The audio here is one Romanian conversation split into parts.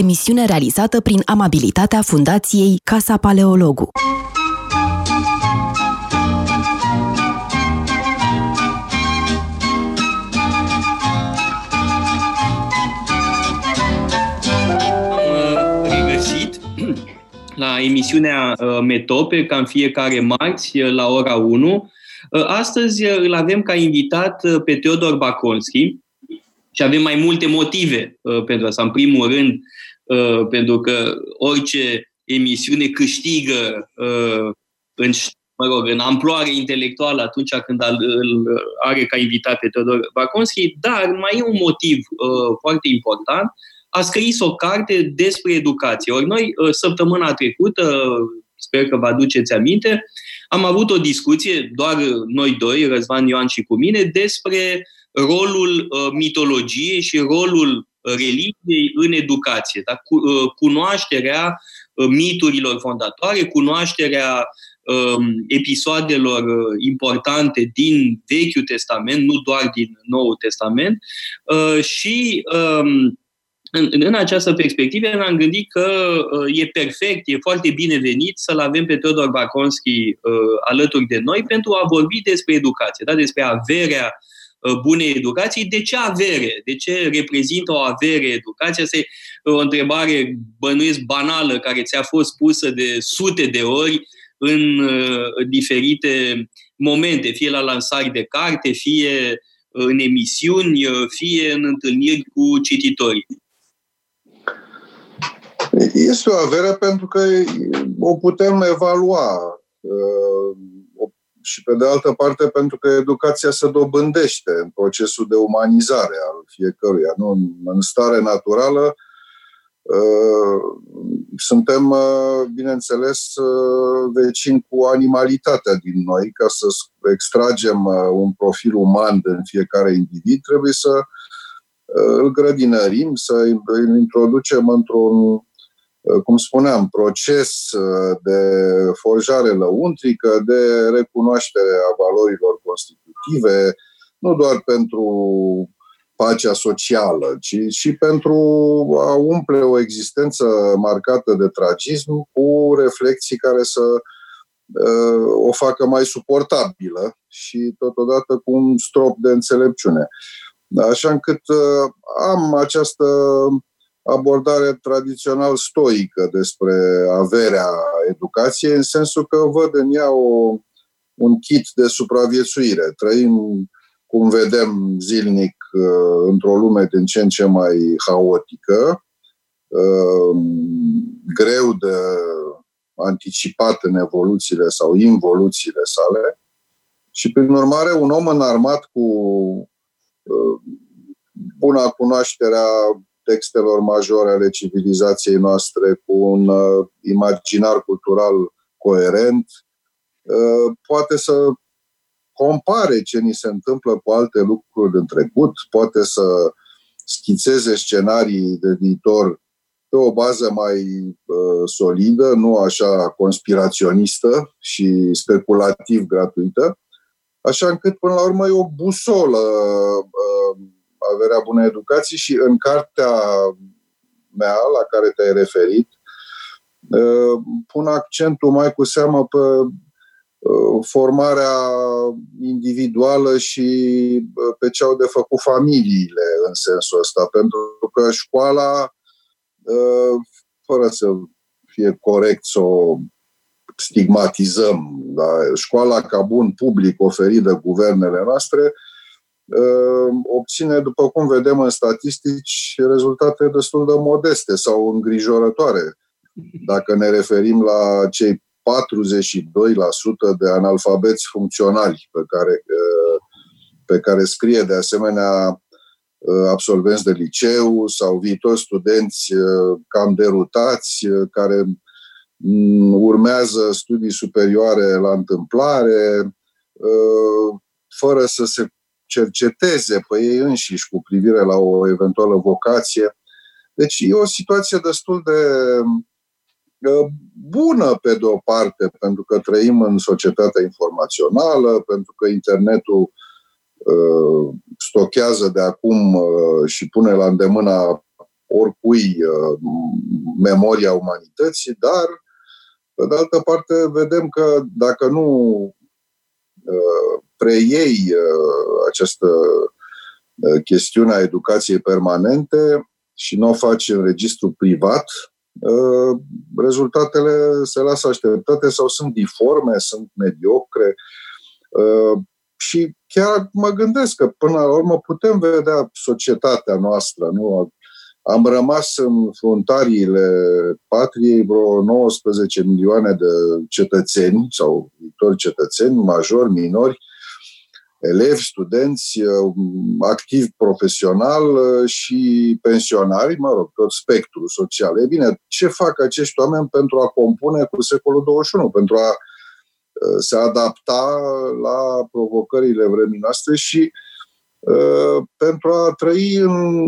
emisiune realizată prin amabilitatea Fundației Casa Paleologu. la emisiunea uh, Metope, ca în fiecare marți, uh, la ora 1. Uh, astăzi îl avem ca invitat pe Teodor Baconski și avem mai multe motive pentru asta. În primul rând, pentru că orice emisiune câștigă în, mă rog, în amploare intelectuală atunci când îl are ca invitat pe Teodor Baconski, dar mai e un motiv foarte important a scris o carte despre educație. Ori noi, ă, săptămâna trecută, sper că vă aduceți aminte, am avut o discuție, doar noi doi, Răzvan Ioan și cu mine, despre rolul ă, mitologiei și rolul religiei în educație. Da? Ă, cunoașterea miturilor fondatoare, cunoașterea episoadelor importante din Vechiul Testament, nu doar din Noul Testament, și în, în această perspectivă ne-am gândit că uh, e perfect, e foarte binevenit să-l avem pe Teodor Baconski uh, alături de noi pentru a vorbi despre educație, da? despre averea uh, bunei educații. De ce avere? De ce reprezintă o avere educația? Asta e uh, o întrebare bănuiesc banală care ți-a fost pusă de sute de ori în uh, diferite momente, fie la lansari de carte, fie în emisiuni, uh, fie în întâlniri cu cititorii. Este o avere pentru că o putem evalua uh, și pe de altă parte pentru că educația se dobândește în procesul de umanizare al fiecăruia. Nu? În stare naturală uh, suntem, uh, bineînțeles, vecini cu animalitatea din noi. Ca să extragem un profil uman în fiecare individ, trebuie să îl grădinărim, să îl introducem într-un Uh, cum spuneam, proces uh, de forjare lăuntrică, de recunoaștere a valorilor constitutive, nu doar pentru pacea socială, ci și pentru a umple o existență marcată de tragism cu reflexii care să uh, o facă mai suportabilă și totodată cu un strop de înțelepciune. Așa încât uh, am această abordare tradițional stoică despre averea educației, în sensul că văd în ea o, un kit de supraviețuire. Trăim, cum vedem zilnic, uh, într-o lume din ce în ce mai haotică, uh, greu de anticipat în evoluțiile sau involuțiile sale și, prin urmare, un om înarmat cu uh, buna cunoașterea textelor majore ale civilizației noastre, cu un uh, imaginar cultural coerent, uh, poate să compare ce ni se întâmplă cu alte lucruri din trecut, poate să schițeze scenarii de viitor pe o bază mai uh, solidă, nu așa conspiraționistă și speculativ gratuită, așa încât, până la urmă, e o busolă uh, averea bunei educații și în cartea mea la care te-ai referit, uh, pun accentul mai cu seamă pe uh, formarea individuală și uh, pe ce au de făcut familiile în sensul ăsta, pentru că școala, fără să fie corect să o stigmatizăm, da? școala ca bun public oferit de guvernele noastre, Ehm, obține, după cum vedem în statistici, rezultate destul de modeste sau îngrijorătoare. Dacă ne referim la cei 42% de analfabeți funcționali pe care, ehm, pe care scrie de asemenea ehm, absolvenți de liceu sau viitori studenți cam derutați, care mm, urmează studii superioare la întâmplare, fără să se cerceteze pe ei înșiși cu privire la o eventuală vocație. Deci e o situație destul de uh, bună pe de o parte, pentru că trăim în societatea informațională, pentru că internetul uh, stochează de acum uh, și pune la îndemâna oricui memoria umanității, dar, pe de altă parte, vedem că dacă nu preiei această chestiune a educației permanente și nu o faci în registru privat, rezultatele se lasă așteptate sau sunt diforme, sunt mediocre. Și chiar mă gândesc că până la urmă putem vedea societatea noastră. Nu? Am rămas în fruntariile patriei vreo 19 milioane de cetățeni sau viitori cetățeni, majori, minori, elevi, studenți, activi profesional și pensionari, mă rog, tot spectrul social. E bine, ce fac acești oameni pentru a compune cu secolul 21, pentru a se adapta la provocările vremii noastre și uh, pentru a trăi în,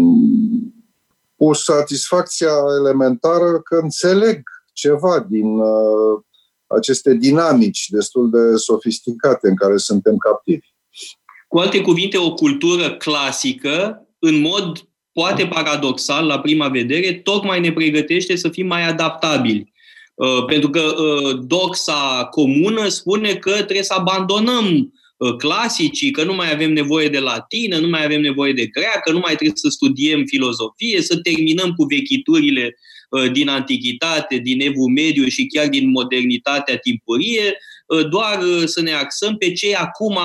cu satisfacția elementară că înțeleg ceva din uh, aceste dinamici destul de sofisticate în care suntem captivi. Cu alte cuvinte, o cultură clasică, în mod poate paradoxal la prima vedere, tocmai ne pregătește să fim mai adaptabili Uh, pentru că uh, doxa comună spune că trebuie să abandonăm uh, clasicii, că nu mai avem nevoie de latină, nu mai avem nevoie de greacă, nu mai trebuie să studiem filozofie, să terminăm cu vechiturile din antichitate, din evul mediu și chiar din modernitatea timpurie, doar să ne axăm pe ce e acum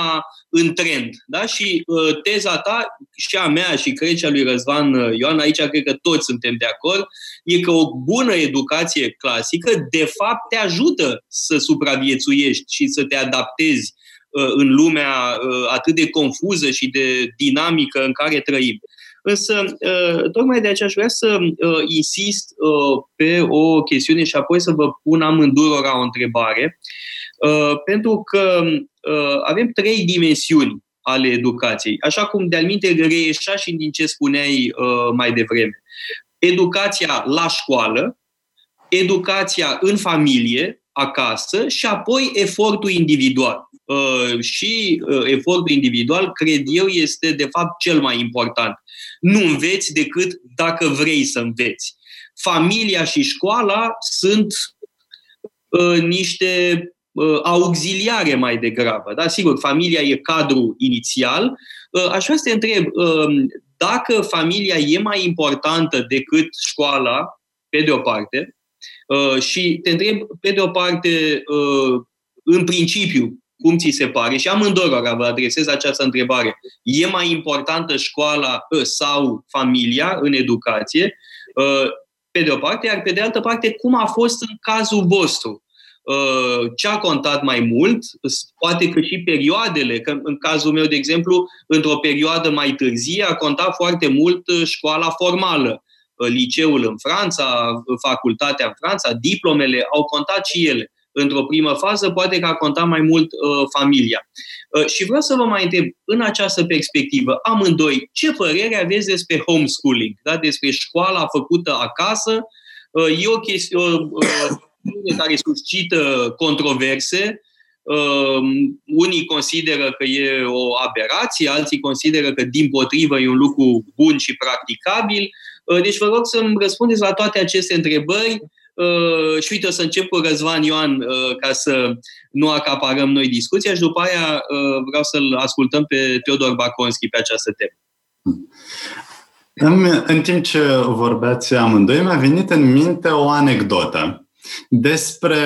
în trend. Da? Și uh, teza ta, și a mea și cred cea lui Răzvan uh, Ioan, aici cred că toți suntem de acord, e că o bună educație clasică de fapt te ajută să supraviețuiești și să te adaptezi uh, în lumea uh, atât de confuză și de dinamică în care trăim. Însă, uh, tocmai de aceea aș vrea să uh, insist pe o chestiune și apoi să vă pun amândurora o întrebare, pentru că Uh, avem trei dimensiuni ale educației, așa cum de-al minte reieșea și din ce spuneai uh, mai devreme. Educația la școală, educația în familie, acasă și apoi efortul individual. Uh, și efortul individual, cred eu, este de fapt cel mai important. Nu înveți decât dacă vrei să înveți. Familia și școala sunt niște uh, auxiliare mai degrabă. Da? Sigur, familia e cadru inițial. Uh, aș vrea să te întreb, uh, dacă familia e mai importantă decât școala, pe de o parte, uh, și te întreb, pe de o parte, uh, în principiu, cum ți se pare? Și amândurora vă adresez această întrebare. E mai importantă școala uh, sau familia în educație? Uh, pe de o parte, iar pe de altă parte, cum a fost în cazul vostru? Uh, ce a contat mai mult, poate că și perioadele, că în cazul meu, de exemplu, într-o perioadă mai târzie a contat foarte mult uh, școala formală. Uh, liceul în Franța, facultatea în Franța, diplomele au contat și ele. Într-o primă fază, poate că a contat mai mult uh, familia. Uh, și vreau să vă mai întreb, în această perspectivă, amândoi, ce părere aveți despre homeschooling, da? despre școala făcută acasă? Uh, e o chestiune, uh, care suscită controverse. Uh, unii consideră că e o aberație, alții consideră că, din potrivă, e un lucru bun și practicabil. Uh, deci vă rog să-mi răspundeți la toate aceste întrebări. Uh, și uite, o să încep cu Răzvan Ioan uh, ca să nu acaparăm noi discuția și după aia uh, vreau să-l ascultăm pe Teodor Baconski pe această temă. În, în timp ce vorbeați amândoi, mi-a venit în minte o anecdotă despre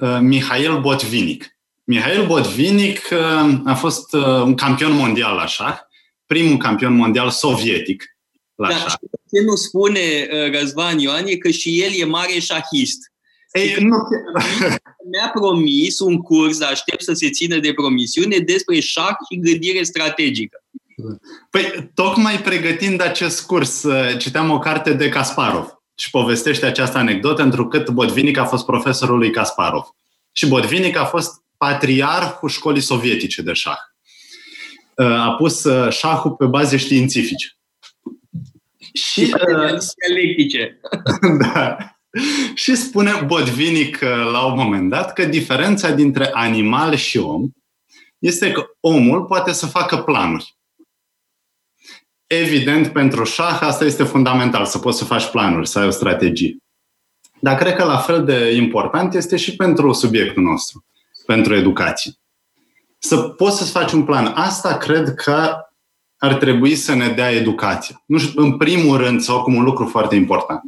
uh, Mihail Botvinic. Mihail Botvinic uh, a fost uh, un campion mondial la șah, primul campion mondial sovietic la da, șah. Ce nu spune uh, Răzvan Ioan e că și el e mare șahist. Ei, nu... Mi-a promis un curs, aștept să se țină de promisiune, despre șah și gândire strategică. Păi, tocmai pregătind acest curs, uh, citeam o carte de Kasparov și povestește această anecdotă, întrucât Botvinnik a fost profesorul lui Kasparov. Și Botvinnik a fost patriarhul școlii sovietice de șah. A pus uh, șahul pe baze științifice. Și, uh, dialectice. da. Și spune Botvinnik uh, la un moment dat că diferența dintre animal și om este că omul poate să facă planuri. evident, pentru șah asta este fundamental, să poți să faci planuri, să ai o strategie. Dar cred că la fel de important este și pentru subiectul nostru, pentru educație. Să poți să-ți faci un plan. Asta cred că ar trebui să ne dea educația. Nu știu, în primul rând, sau cum un lucru foarte important.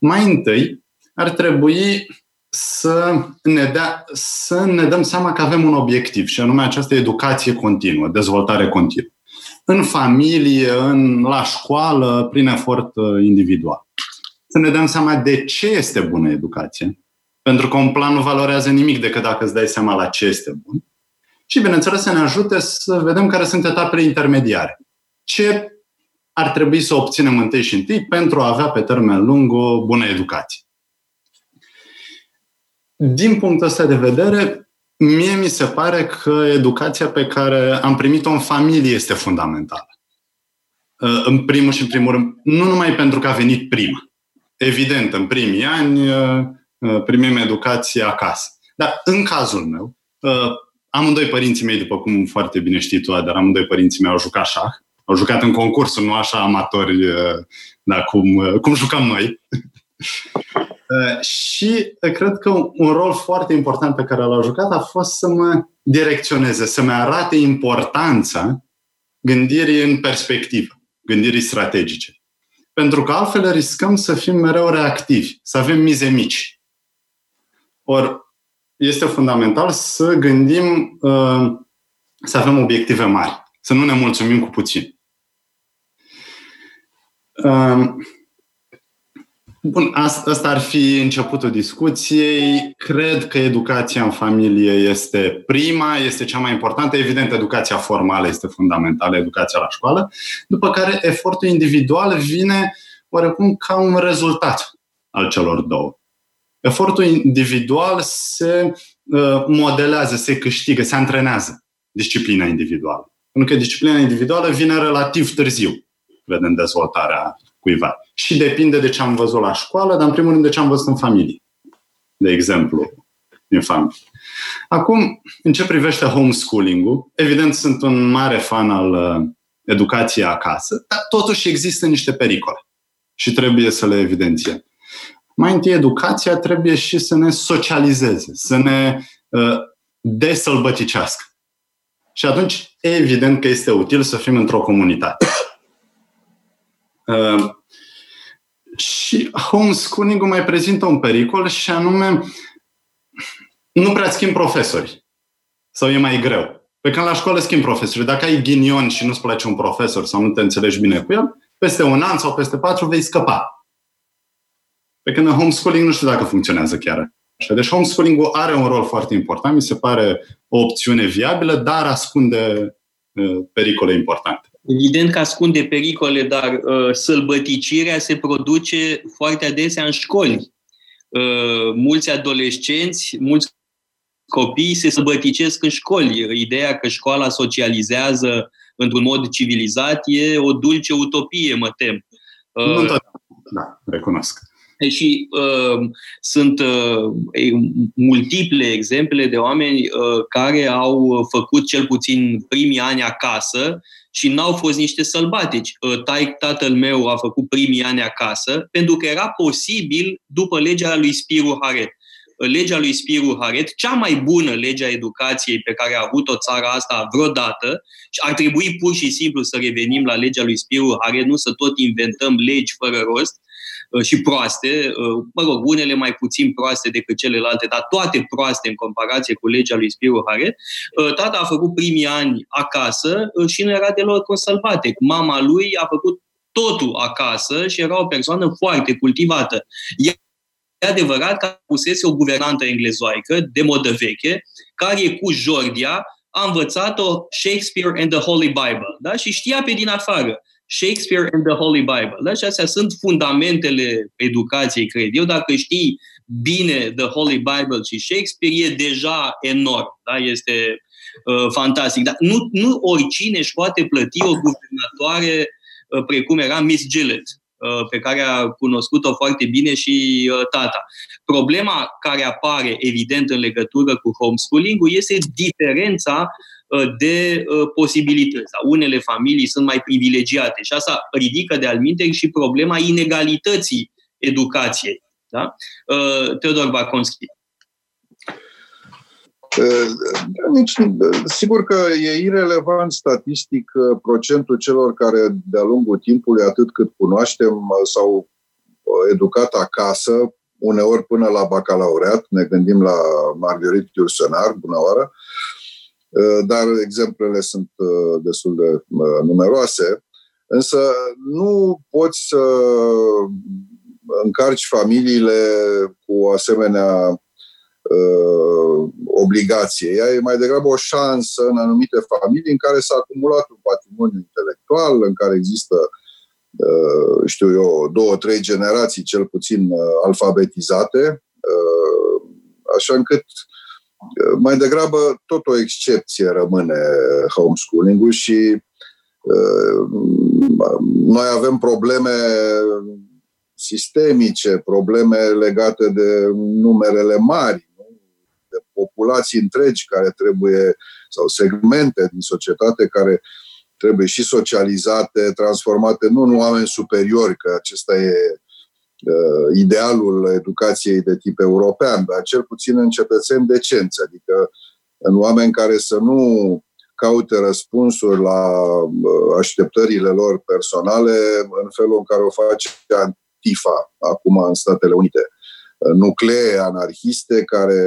Mai întâi, ar trebui să ne, dea, să ne dăm seama că avem un obiectiv și anume această educație continuă, dezvoltare continuă. În familie, în, la școală, prin efort uh, individual. Să ne dăm seama de ce este bună educație. Pentru că un plan nu valorează nimic decât dacă îți dai seama la ce este bun. Și, bineînțeles, să ne ajute să vedem care sunt etapele intermediare. Ce ar trebui să obținem întâi și întâi pentru a avea pe termen lung o bună educație. Din punctul ăsta de vedere, mie mi se pare că educația pe care am primit-o în familie este fundamentală. Uh, în primul și în primul rând, nu numai pentru că a venit prima. Evident, în primii ani uh, uh, primim educație acasă. Dar în cazul meu, amândoi părinții mei, după cum foarte bine știi tu, dar amândoi părinții mei au jucat șah. Au jucat în concursuri, nu așa amatori, da, cum, cum jucăm noi. Uh, și uh, cred că un rol foarte important pe care l-a jucat a fost să mă direcționeze, să-mi arate importanța gândirii în perspectivă, gândirii strategice. Pentru că altfel riscăm să fim mereu reactivi, să avem mize mici. Ori este fundamental să gândim, uh, să avem obiective mari, să nu ne mulțumim cu puțin. Bun, asta ar fi începutul discuției. Cred că educația în familie este prima, este cea mai importantă. Evident, educația formală este fundamentală, educația la școală, după care efortul individual vine oarecum ca un rezultat al celor două. Efortul individual se uh, modelează, se câștigă, se antrenează disciplina individuală. Pentru că disciplina individuală vine relativ târziu, vedem dezvoltarea cuiva. Și depinde de ce am văzut la școală, dar în primul rând de ce am văzut în familie. De exemplu, din familie. Acum, în ce privește homeschooling-ul, evident sunt un mare fan al uh, educației acasă, dar totuși există niște pericole și trebuie să le evidențiem. Mai întâi, educația trebuie și să ne socializeze, să ne uh, desălbăticească. Și atunci, evident că este util să fim într-o comunitate. Uh, și homeschooling-ul mai prezintă un pericol și anume nu prea schimb profesori. Sau e mai greu. Pe când la școală schimb profesori. Dacă ai ghinion și nu-ți place un profesor sau nu te înțelegi bine cu el, peste un an sau peste patru vei scăpa. Pe când în homeschooling nu știu dacă funcționează chiar așa. Deci homeschooling-ul are un rol foarte important, mi se pare o opțiune viabilă, dar ascunde uh, pericole importante. Evident că ascunde pericole, dar uh, sălbăticirea se produce foarte adesea în școli. Uh, mulți adolescenți, mulți copii se sălbăticesc în școli. Ideea că școala socializează într-un mod civilizat e o dulce utopie, mă tem. Uh, nu tot. Da, recunosc. Și uh, sunt uh, multiple exemple de oameni uh, care au făcut cel puțin primii ani acasă și n-au fost niște sălbatici. Uh, tai, tatăl meu a făcut primii ani acasă pentru că era posibil după legea lui Spiru Haret. Uh, legea lui Spiru Haret, cea mai bună lege a educației pe care a avut-o țara asta vreodată, și ar trebui pur și simplu să revenim la legea lui Spiru Haret, nu să tot inventăm legi fără rost, Uh, și proaste, uh, mă rog, unele mai puțin proaste decât celelalte, dar toate proaste în comparație cu legea lui Spiru Hare. Uh, tata a făcut primii ani acasă și nu era deloc consalvate. Mama lui a făcut totul acasă și era o persoană foarte cultivată. E adevărat că pusese o guvernantă englezoaică de modă veche, care cu Jordia a învățat-o Shakespeare and the Holy Bible. Da? Și știa pe din afară. Shakespeare and the Holy Bible. Da? Și astea sunt fundamentele educației, cred eu. Dacă știi bine The Holy Bible și Shakespeare, e deja enorm. Da? Este uh, fantastic. Dar nu, nu oricine își poate plăti o guvernatoare uh, precum era Miss Gillett uh, pe care a cunoscut-o foarte bine și uh, tata. Problema care apare, evident, în legătură cu homeschooling-ul este diferența de posibilități. Unele familii sunt mai privilegiate și asta ridică de alminte și problema inegalității educației. Da? Teodor Baconski. Nici, sigur că e irelevant statistic procentul celor care de-a lungul timpului, atât cât cunoaștem, s-au educat acasă, uneori până la bacalaureat, ne gândim la Marguerite Yourcenar, bună oară, dar exemplele sunt destul de numeroase, însă nu poți să încarci familiile cu o asemenea uh, obligație. Ea e mai degrabă o șansă în anumite familii în care s-a acumulat un patrimoniu intelectual, în care există, uh, știu eu, două, trei generații cel puțin uh, alfabetizate, uh, așa încât uh, mai degrabă tot o excepție rămâne homeschooling-ul și uh, noi avem probleme sistemice, probleme legate de numerele mari, de populații întregi care trebuie, sau segmente din societate care trebuie și socializate, transformate nu în oameni superiori, că acesta e uh, idealul educației de tip european, dar cel puțin în cetățeni decenți, adică în oameni care să nu caute răspunsuri la uh, așteptările lor personale în felul în care o face TIFA, acum în Statele Unite. Nuclee anarhiste care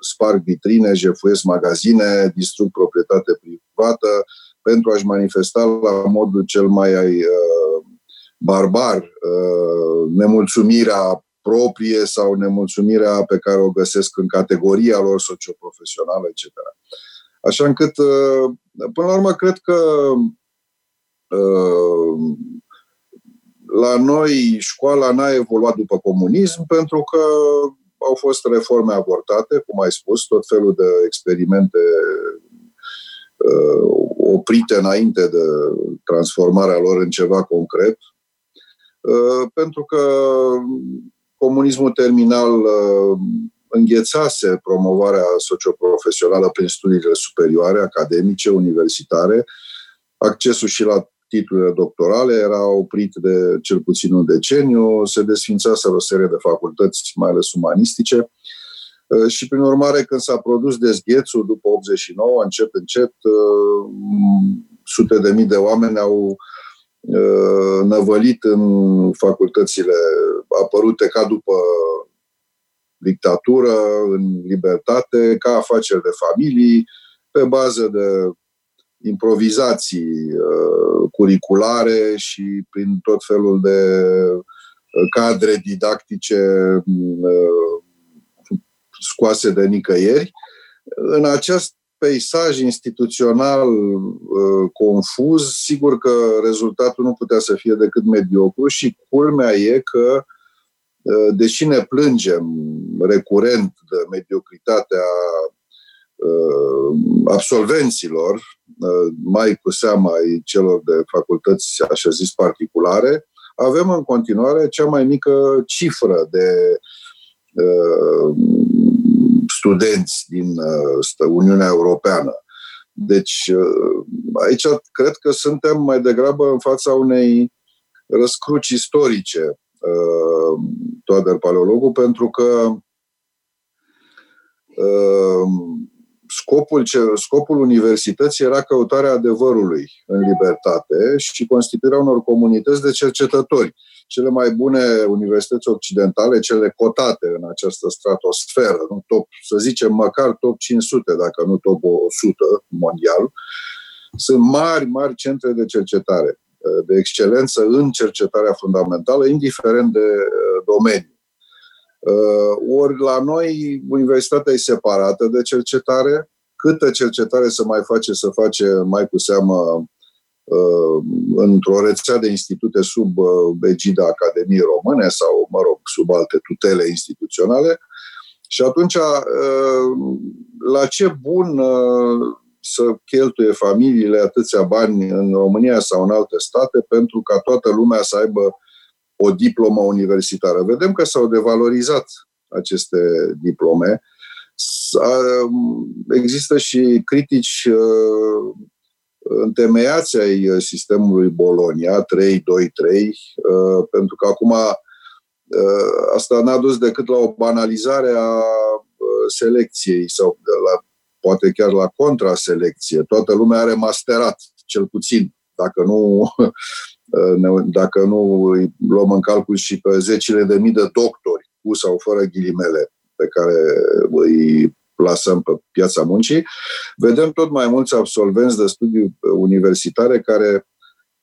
sparg vitrine, jefuiesc magazine, distrug proprietate privată pentru a-și manifesta la modul cel mai uh, barbar uh, nemulțumirea proprie sau nemulțumirea pe care o găsesc în categoria lor socioprofesională, etc. Așa încât, uh, până la urmă, cred că la noi școala n-a evoluat după comunism pentru că au fost reforme abortate, cum ai spus, tot felul de experimente uh, oprite înainte de transformarea lor în ceva concret, uh, pentru că comunismul terminal uh, înghețase promovarea socioprofesională prin studiile superioare, academice, universitare, accesul și la titlurile doctorale era oprit de cel puțin un deceniu, se desfințase o serie de facultăți, mai ales umanistice, uh, și, prin urmare, când s-a produs dezghețul după 89, încet, încet, uh, sute de mii de oameni au uh, năvălit în facultățile apărute ca după dictatură, în libertate, ca afaceri de familii, pe bază de improvizații uh, curriculare și prin tot felul de uh, cadre didactice uh, scoase de nicăieri. În acest peisaj instituțional uh, confuz, sigur că rezultatul nu putea să fie decât mediocru și culmea e că, uh, deși ne plângem recurent de mediocritatea uh, absolvenților, Uh, mai cu seama ai celor de facultăți, așa zis, particulare, avem în continuare cea mai mică cifră de uh, studenți din uh, Uniunea Europeană. Deci, uh, aici cred că suntem mai degrabă în fața unei răscruci istorice, uh, Toader Paleologul, pentru că uh, scopul, scopul universității era căutarea adevărului în libertate și constituirea unor comunități de cercetători. Cele mai bune universități occidentale, cele cotate în această stratosferă, nu? Top, să zicem măcar top 500, dacă nu top 100 mondial, sunt mari, mari centre de cercetare, de excelență în cercetarea fundamentală, indiferent de uh, domeniu. Uh, ori la noi universitatea e separată de cercetare, câtă cercetare să mai face, să face mai cu seamă uh, într-o rețea de institute sub uh, egida Academiei Române sau, mă rog, sub alte tutele instituționale. Și atunci, la ce bun să cheltuie familiile atâția bani în România sau în alte state pentru ca toată lumea să aibă o diplomă universitară. Vedem că s-au devalorizat aceste diplome, Există și critici întemeiați ai sistemului Bolonia 3-2-3, pentru că acum asta n-a dus decât la o banalizare a selecției sau la, poate chiar la contraselecție. Toată lumea are masterat, cel puțin, dacă nu, dacă nu îi luăm în calcul și pe zecile de mii de doctori, cu sau fără ghilimele, pe care îi plasăm pe piața muncii, vedem tot mai mulți absolvenți de studii universitare care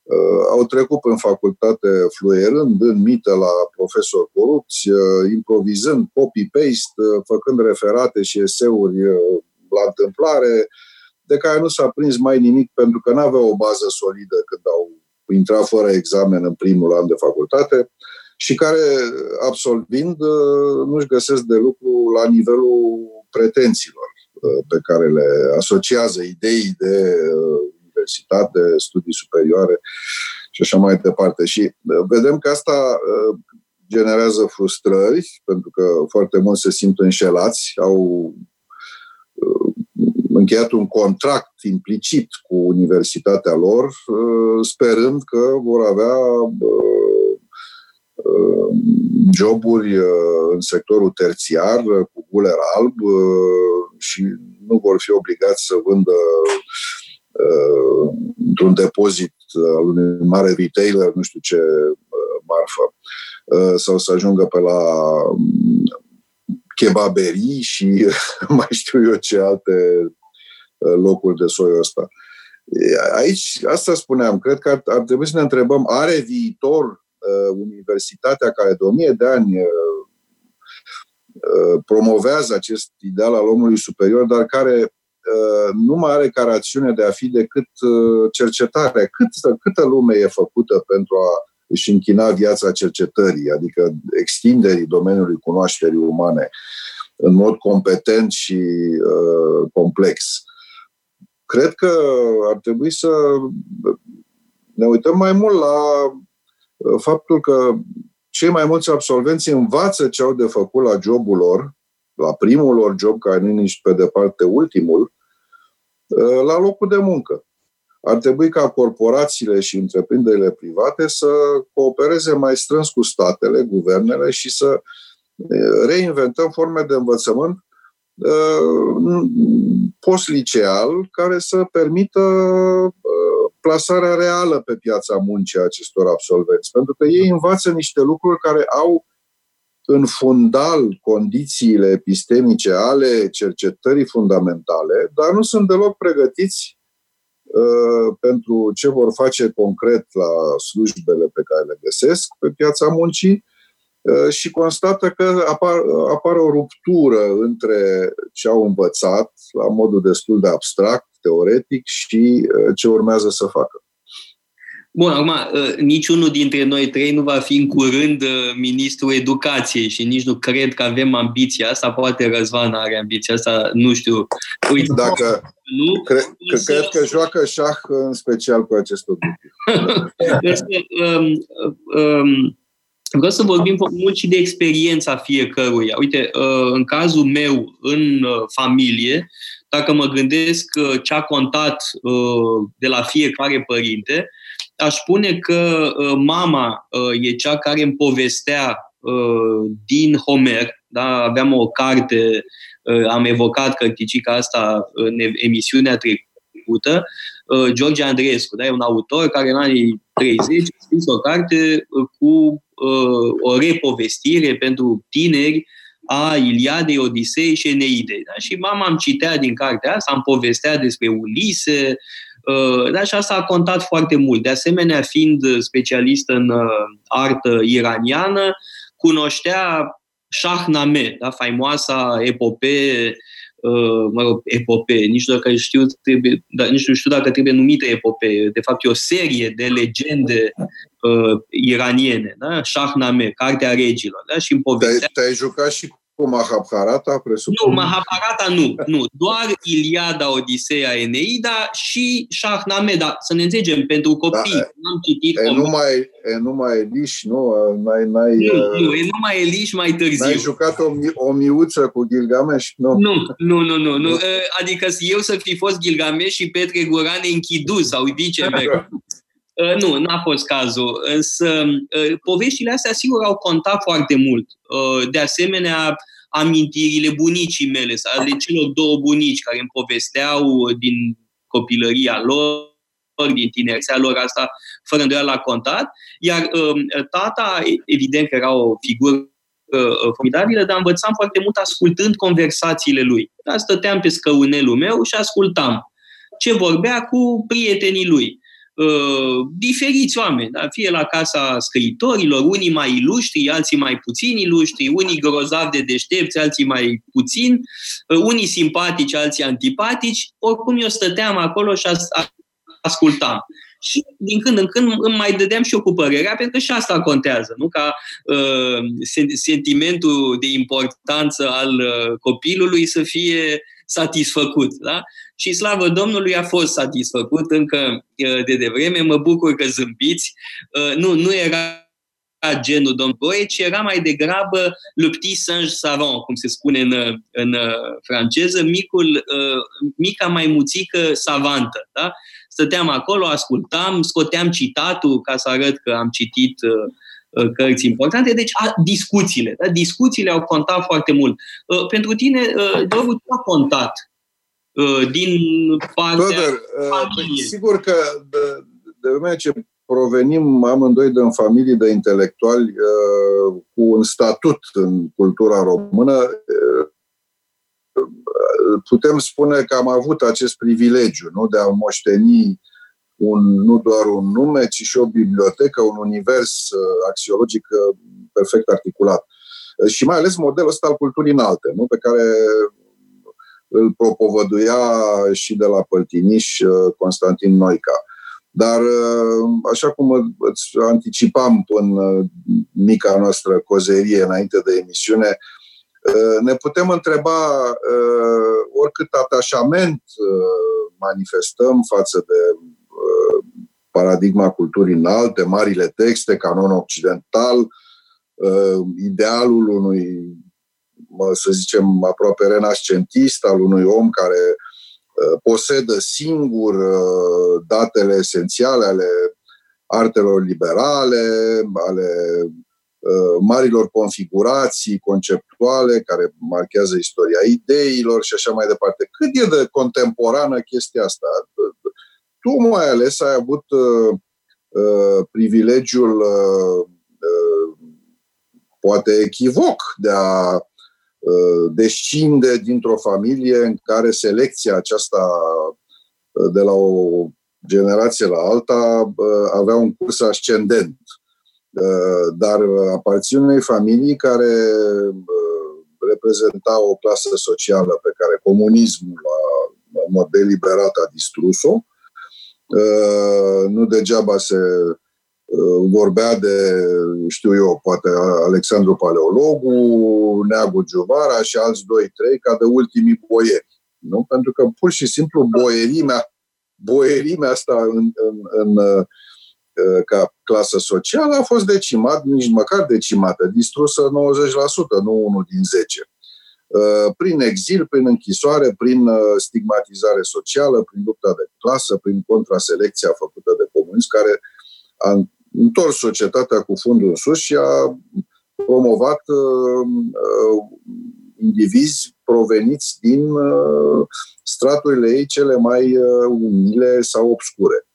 uh, au trecut în facultate fluierând în mită la profesori corupți, uh, improvizând copy-paste, uh, făcând referate și eseuri uh, la întâmplare, de care nu s-a prins mai nimic pentru că nu aveau o bază solidă când au intrat fără examen în primul an de facultate și care, absolvind, uh, nu-și găsesc de lucru la nivelul pretențiilor uh, pe care le asociază ideii de uh, universitate, studii superioare și așa mai departe. Și vedem că asta generează frustrări, pentru că foarte mulți se simt înșelați, au încheiat un contract implicit cu universitatea lor, uh, sperând că vor avea uh, uh, joburi în sectorul terțiar cu guler alb și nu vor fi obligați să vândă într-un depozit al unui mare retailer, nu știu ce marfă, sau să ajungă pe la kebaberii și mai știu eu ce alte Uh, locuri de soiul ăsta. Aici, asta spuneam, cred că ar, ar trebui să ne întrebăm, are viitor uh, Universitatea care de o mie de ani uh, uh, promovează acest ideal al omului superior, dar care uh, nu mai are ca rațiune de a fi decât uh, cercetarea. Cât, câtă lume e făcută pentru a își închina viața cercetării, adică extinderii domeniului cunoașterii umane în mod competent și uh, complex cred că ar trebui să ne uităm mai mult la uh, faptul că cei mai mulți absolvenți învață ce au de făcut la jobul lor, la primul lor job, care nu e nici pe departe ultimul, uh, la locul de muncă. Ar trebui ca corporațiile și întreprinderile private să coopereze mai strâns cu statele, guvernele și să uh, reinventăm forme de învățământ Uh, post-liceal care să permită uh, plasarea reală pe piața muncii a acestor absolvenți. Pentru că ei învață niște lucruri care au în fundal condițiile epistemice ale cercetării fundamentale, dar nu sunt deloc pregătiți uh, pentru ce vor face concret la slujbele pe care le găsesc pe piața muncii Uh, și constată că apar, apare o ruptură între ce au învățat la modul destul de abstract, teoretic, și uh, ce urmează să facă. Bun, acum, uh, niciunul dintre noi trei nu va fi în curând ministrul educației și nici nu cred că avem ambiția asta. Poate Răzvan are ambiția asta, nu știu. Uite, Dacă, nu, cre, că, cred că joacă șah în special cu acest obiectiv. um, um, Vreau să vorbim mult și de experiența fiecăruia. Uite, uh, în cazul meu, în uh, familie, dacă mă gândesc uh, ce a contat de la fiecare părinte, aș spune că mama e cea care îmi povestea din Homer, da? aveam o carte, am evocat cărticica asta în emisiunea trecută, George Andreescu, da? e un autor care în anii 30 a scris o carte cu uh, o repovestire pentru tineri a Iliadei, Odisei și Eneidei. Da? Și mama îmi citea din cartea asta, am povestea despre Ulise, uh, da? și asta a contat foarte mult. De asemenea, fiind specialist în uh, artă iraniană, cunoștea Shahnameh, da? faimoasa epopee Uh, mă rog, epopee, nici nu dacă știu, trebuie, dar nici nu știu dacă trebuie numită epopee. De fapt, e o serie de legende uh, iraniene, da? Shahnameh, Cartea Regilor, da? Și în povestea... Te-ai, te jucat și cu Mahabharata, presupun? Nu, Mahabharata nu, nu. Doar Iliada, Odiseea, Eneida și Shahnameh. Dar să ne înțelegem, pentru copii, da, am citit... E numai, e numai Eliș, nu? N-ai, n-ai, nu, nu, e numai Eliș mai târziu. N-ai jucat o, o miuță cu Gilgamesh? Nu. Nu, nu, nu, nu. nu. Adică eu să fi fost Gilgamesh și Petre Gurane închidu sau viceversa. Uh, nu, n-a fost cazul. Însă uh, poveștile astea, sigur, au contat foarte mult. Uh, de asemenea, amintirile bunicii mele, ale celor două bunici care îmi povesteau din copilăria lor, din tinerețea lor, asta fără îndoială a contat. Iar tata, evident că era o figură formidabilă, dar învățam foarte mult ascultând conversațiile lui. Da, stăteam pe scăunelul meu și ascultam ce vorbea cu prietenii lui. Uh, diferiți oameni, da? fie la casa scriitorilor, unii mai iluștri, alții mai puțin iluștri, unii grozavi de deștepți, alții mai puțin, uh, unii simpatici, alții antipatici. Oricum eu stăteam acolo și ascultam. Și din când în când îmi mai dădeam și eu cu părerea, pentru că și asta contează, nu? Ca uh, sentimentul de importanță al uh, copilului să fie satisfăcut. Da? și slavă Domnului a fost satisfăcut încă de devreme. Mă bucur că zâmbiți. Nu, nu era genul domn Boie, ci era mai degrabă le petit singe savant, cum se spune în, în franceză, micul, mica maimuțică savantă. Da? Stăteam acolo, ascultam, scoteam citatul ca să arăt că am citit cărți importante. Deci, a, discuțiile. Da? Discuțiile au contat foarte mult. Pentru tine, Doru, ce a contat Uh, din partea Brother, uh, Sigur că de, de vremea ce provenim amândoi din familii de intelectuali uh, cu un statut în cultura română, uh, putem spune că am avut acest privilegiu nu? de a moșteni un, nu doar un nume, ci și o bibliotecă, un univers uh, axiologic uh, perfect articulat. Și mai ales modelul ăsta al culturii înalte, nu? pe care îl propovăduia și de la Păltiniș uh, Constantin Noica. Dar, uh, așa cum îți anticipam în uh, mica noastră cozerie înainte de emisiune, ne putem întreba oricât atașament manifestăm față de paradigma culturii înalte, marile texte, canon occidental, idealul unui să zicem, aproape renascentist al unui om care uh, posedă singur uh, datele esențiale ale artelor liberale, ale uh, marilor configurații conceptuale care marchează istoria ideilor și așa mai departe. Cât e de contemporană chestia asta? Tu mai ales ai avut privilegiul poate echivoc de a Uh, descinde dintr-o familie în care selecția aceasta uh, de la o generație la alta uh, avea un curs ascendent. Dar aparține unei familii care reprezenta o clasă socială pe care comunismul a, în mod deliberat a distrus-o. Nu degeaba se Uh, vorbea de, știu eu, poate Alexandru Paleologu, Neagu Giuvara și alți doi, trei, ca de ultimii boieri. Nu? Pentru că pur și simplu boierimea, boierimea asta în, în, în, uh, ca clasă socială a fost decimat, nici măcar decimată, distrusă 90%, nu unul din 10 uh, prin exil, prin închisoare, prin stigmatizare socială, prin lupta de clasă, prin contraselecția făcută de comunism, care a întors societatea cu fundul în sus și a promovat uh, uh, indivizi proveniți din uh, straturile ei cele mai uh, umile sau obscure.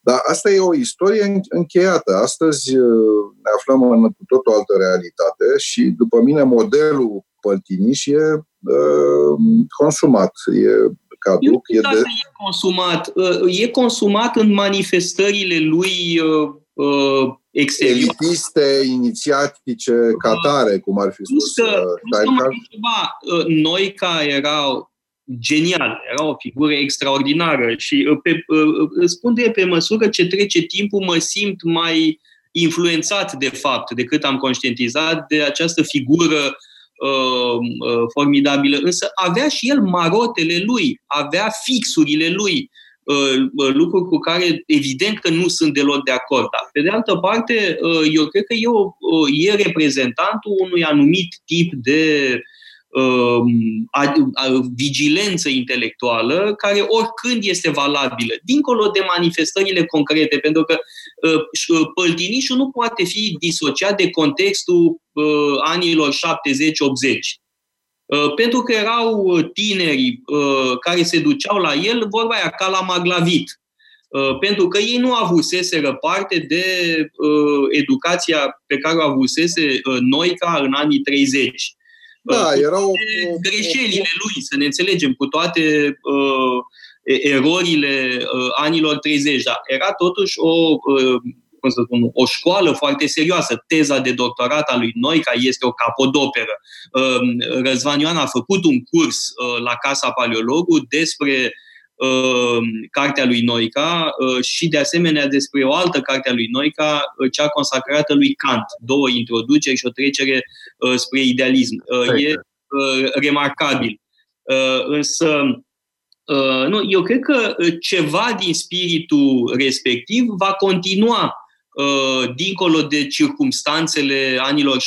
Dar asta e o istorie încheiată. Astăzi uh, ne aflăm în tot o altă realitate și, după mine, modelul Păltiniș e uh, consumat. E caduc. e, de... e consumat. Uh, e consumat în manifestările lui uh, uh, exterior. Elitiste, inițiatice, catare, cum ar fi spus că, uh, ceva, uh, Noica era genial, era o figură extraordinară și uh, pe, uh, îți spun de pe măsură ce trece timpul mă simt mai influențat de fapt decât am conștientizat de această figură uh, uh, formidabilă, însă avea și el marotele lui, avea fixurile lui, uh, lucruri cu care evident că nu sunt deloc de acord. Dar, pe de altă parte, eu cred că eu, e reprezentantul unui anumit tip de vigilență intelectuală care oricând este valabilă, dincolo de manifestările concrete, pentru că păltinișul nu poate fi disociat de contextul anilor 70-80. Pentru că erau tineri care se duceau la el, vorba aia, ca la maglavit. Pentru că ei nu avuseseră parte de educația pe care o avusese Noica în anii 30 da, erau... Greșelile lui, să ne înțelegem, cu toate uh, erorile uh, anilor 30, dar era totuși o, uh, cum să spun, o școală foarte serioasă. Teza de doctorat a lui Noica este o capodoperă. Uh, Răzvan Ioan a făcut un curs uh, la Casa Paleologu despre Uh, cartea lui Noica uh, și de asemenea despre o altă carte a lui Noica, uh, cea consacrată lui Kant. Două introduceri și o trecere spre idealism. E remarcabil. Însă, nu, eu cred că ceva din spiritul respectiv va continua dincolo de circumstanțele anilor 70-80.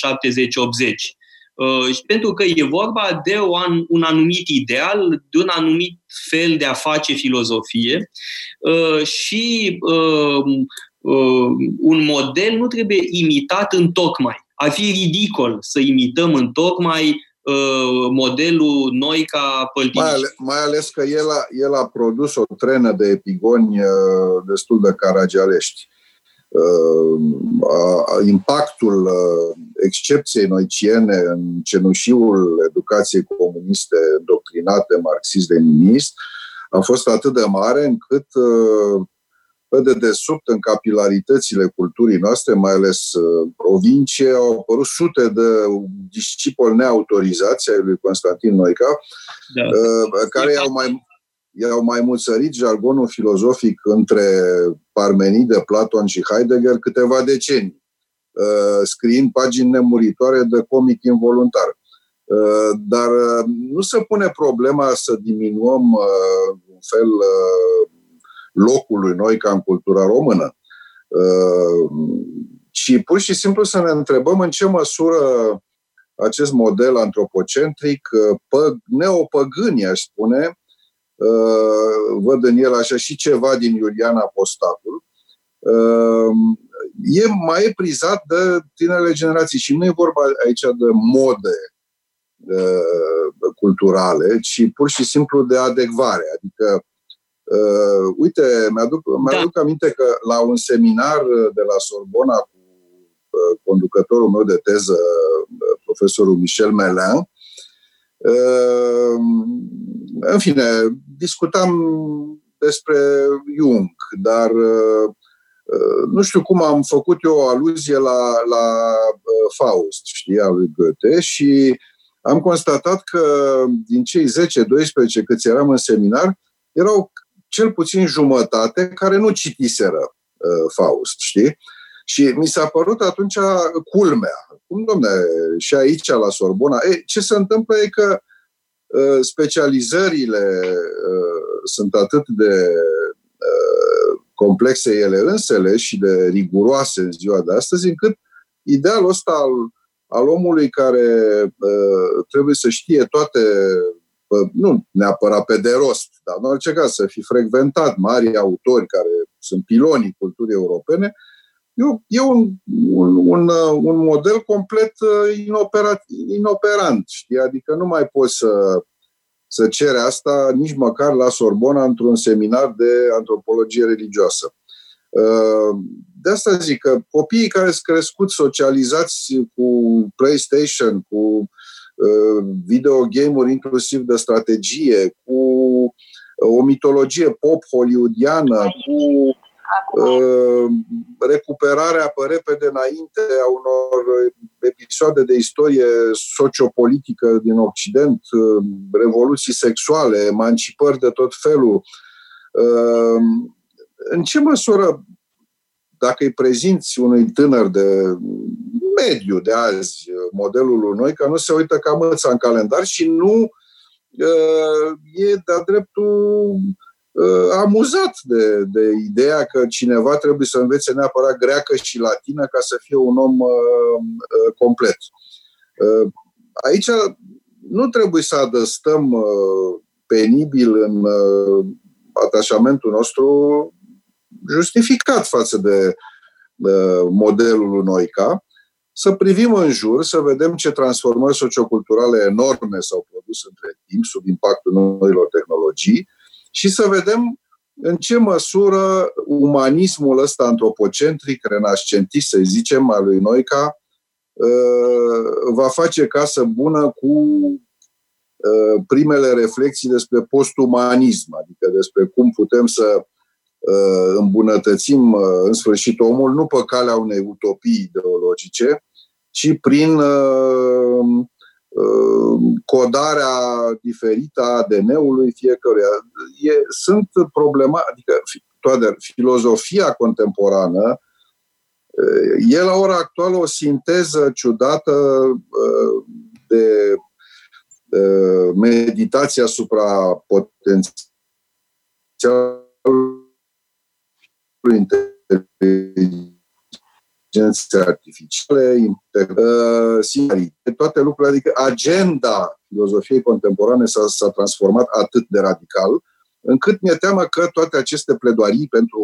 Uh, pentru că e vorba de un anumit ideal, de un anumit fel de a face filozofie uh, și uh, un model nu trebuie imitat în tocmai. Ar fi ridicol să imităm în tocmai modelul noi ca păltinici. Mai, ales, mai ales că el a, el a produs o trenă de epigoni destul de caragialești. Uh, impactul uh, excepției noiciene în cenușiul educației comuniste doctrinate marxist-leninist a fost atât de mare încât uh, pe de desubt în capilaritățile culturii noastre, mai ales provincie, au apărut sute de discipoli neautorizați ai lui Constantin Noica, da. care i-au mai, i-au mai muțărit jargonul filozofic între Parmenide, Platon și Heidegger câteva decenii, uh, scriind pagini nemuritoare de comic involuntar. Uh, dar uh, nu se pune problema să diminuăm un fel locul lui noi ca în cultura română, ci pur și simplu să ne întrebăm în ce măsură acest model antropocentric, neopăgâni, aș spune, Uh, văd în el așa și ceva din Iulian Apostatul, uh, e mai e prizat de tinerele generații și nu e vorba aici de mode uh, culturale, ci pur și simplu de adecvare. Adică, uite, mi-aduc, mi-aduc da. aminte că la un seminar de la Sorbona cu conducătorul meu de teză, profesorul Michel Melin, în fine, discutam despre Jung, dar uh, nu știu cum am făcut eu o aluzie la, la uh, Faust, știi, al lui Goethe, și am constatat că din cei 10-12 câți eram în seminar, erau cel puțin jumătate care nu citiseră uh, Faust, știi? Și mi s-a părut atunci culmea. Cum, domne, și aici la Sorbona, e, ce se întâmplă e că Uh, specializările uh, sunt atât de uh, complexe ele însele și de riguroase în ziua de astăzi, încât idealul ăsta al, al omului care trebuie să știe toate, nu neapărat pe de rost, dar în orice caz să fi frecventat mari autori care sunt pilonii culturii europene, e un, un, un, un model complet uh, inoperat, inoperant, știi? Adică nu mai poți să, să cere asta nici măcar la Sorbona într-un seminar de antropologie religioasă. Uh, de asta zic că copiii care sunt crescuți socializați cu PlayStation, cu uh, videogame-uri inclusiv de strategie, cu o mitologie pop hollywoodiană, cu Uh, recuperarea pe repede înainte a unor episoade de istorie sociopolitică din Occident, uh, revoluții sexuale, emancipări de tot felul. Uh, în ce măsură, dacă îi prezinți unui tânăr de mediu de azi, modelul lui noi, că nu se uită ca măța în calendar și nu e de-a dreptul amuzat de, de ideea că cineva trebuie să învețe neapărat greacă și latină ca să fie un om complet. Aici nu trebuie să adăstăm penibil în atașamentul nostru justificat față de modelul Noica, să privim în jur, să vedem ce transformări socioculturale enorme s-au produs între timp sub impactul noilor tehnologii și să vedem în ce măsură umanismul ăsta antropocentric, renascentist, să zicem, al lui Noica, va face casă bună cu primele reflexii despre postumanism, adică despre cum putem să Uh, îmbunătățim uh, în sfârșit omul nu pe calea unei utopii ideologice, ci prin uh, codarea diferită a ADN-ului fiecăruia. E, sunt problema, adică toate, filozofia contemporană e la ora actuală o sinteză ciudată de meditație asupra potențialului inteligențe artificiale, uh, toate lucrurile, adică agenda filozofiei contemporane s-a, s-a transformat atât de radical, încât mi-e teamă că toate aceste pledoarii pentru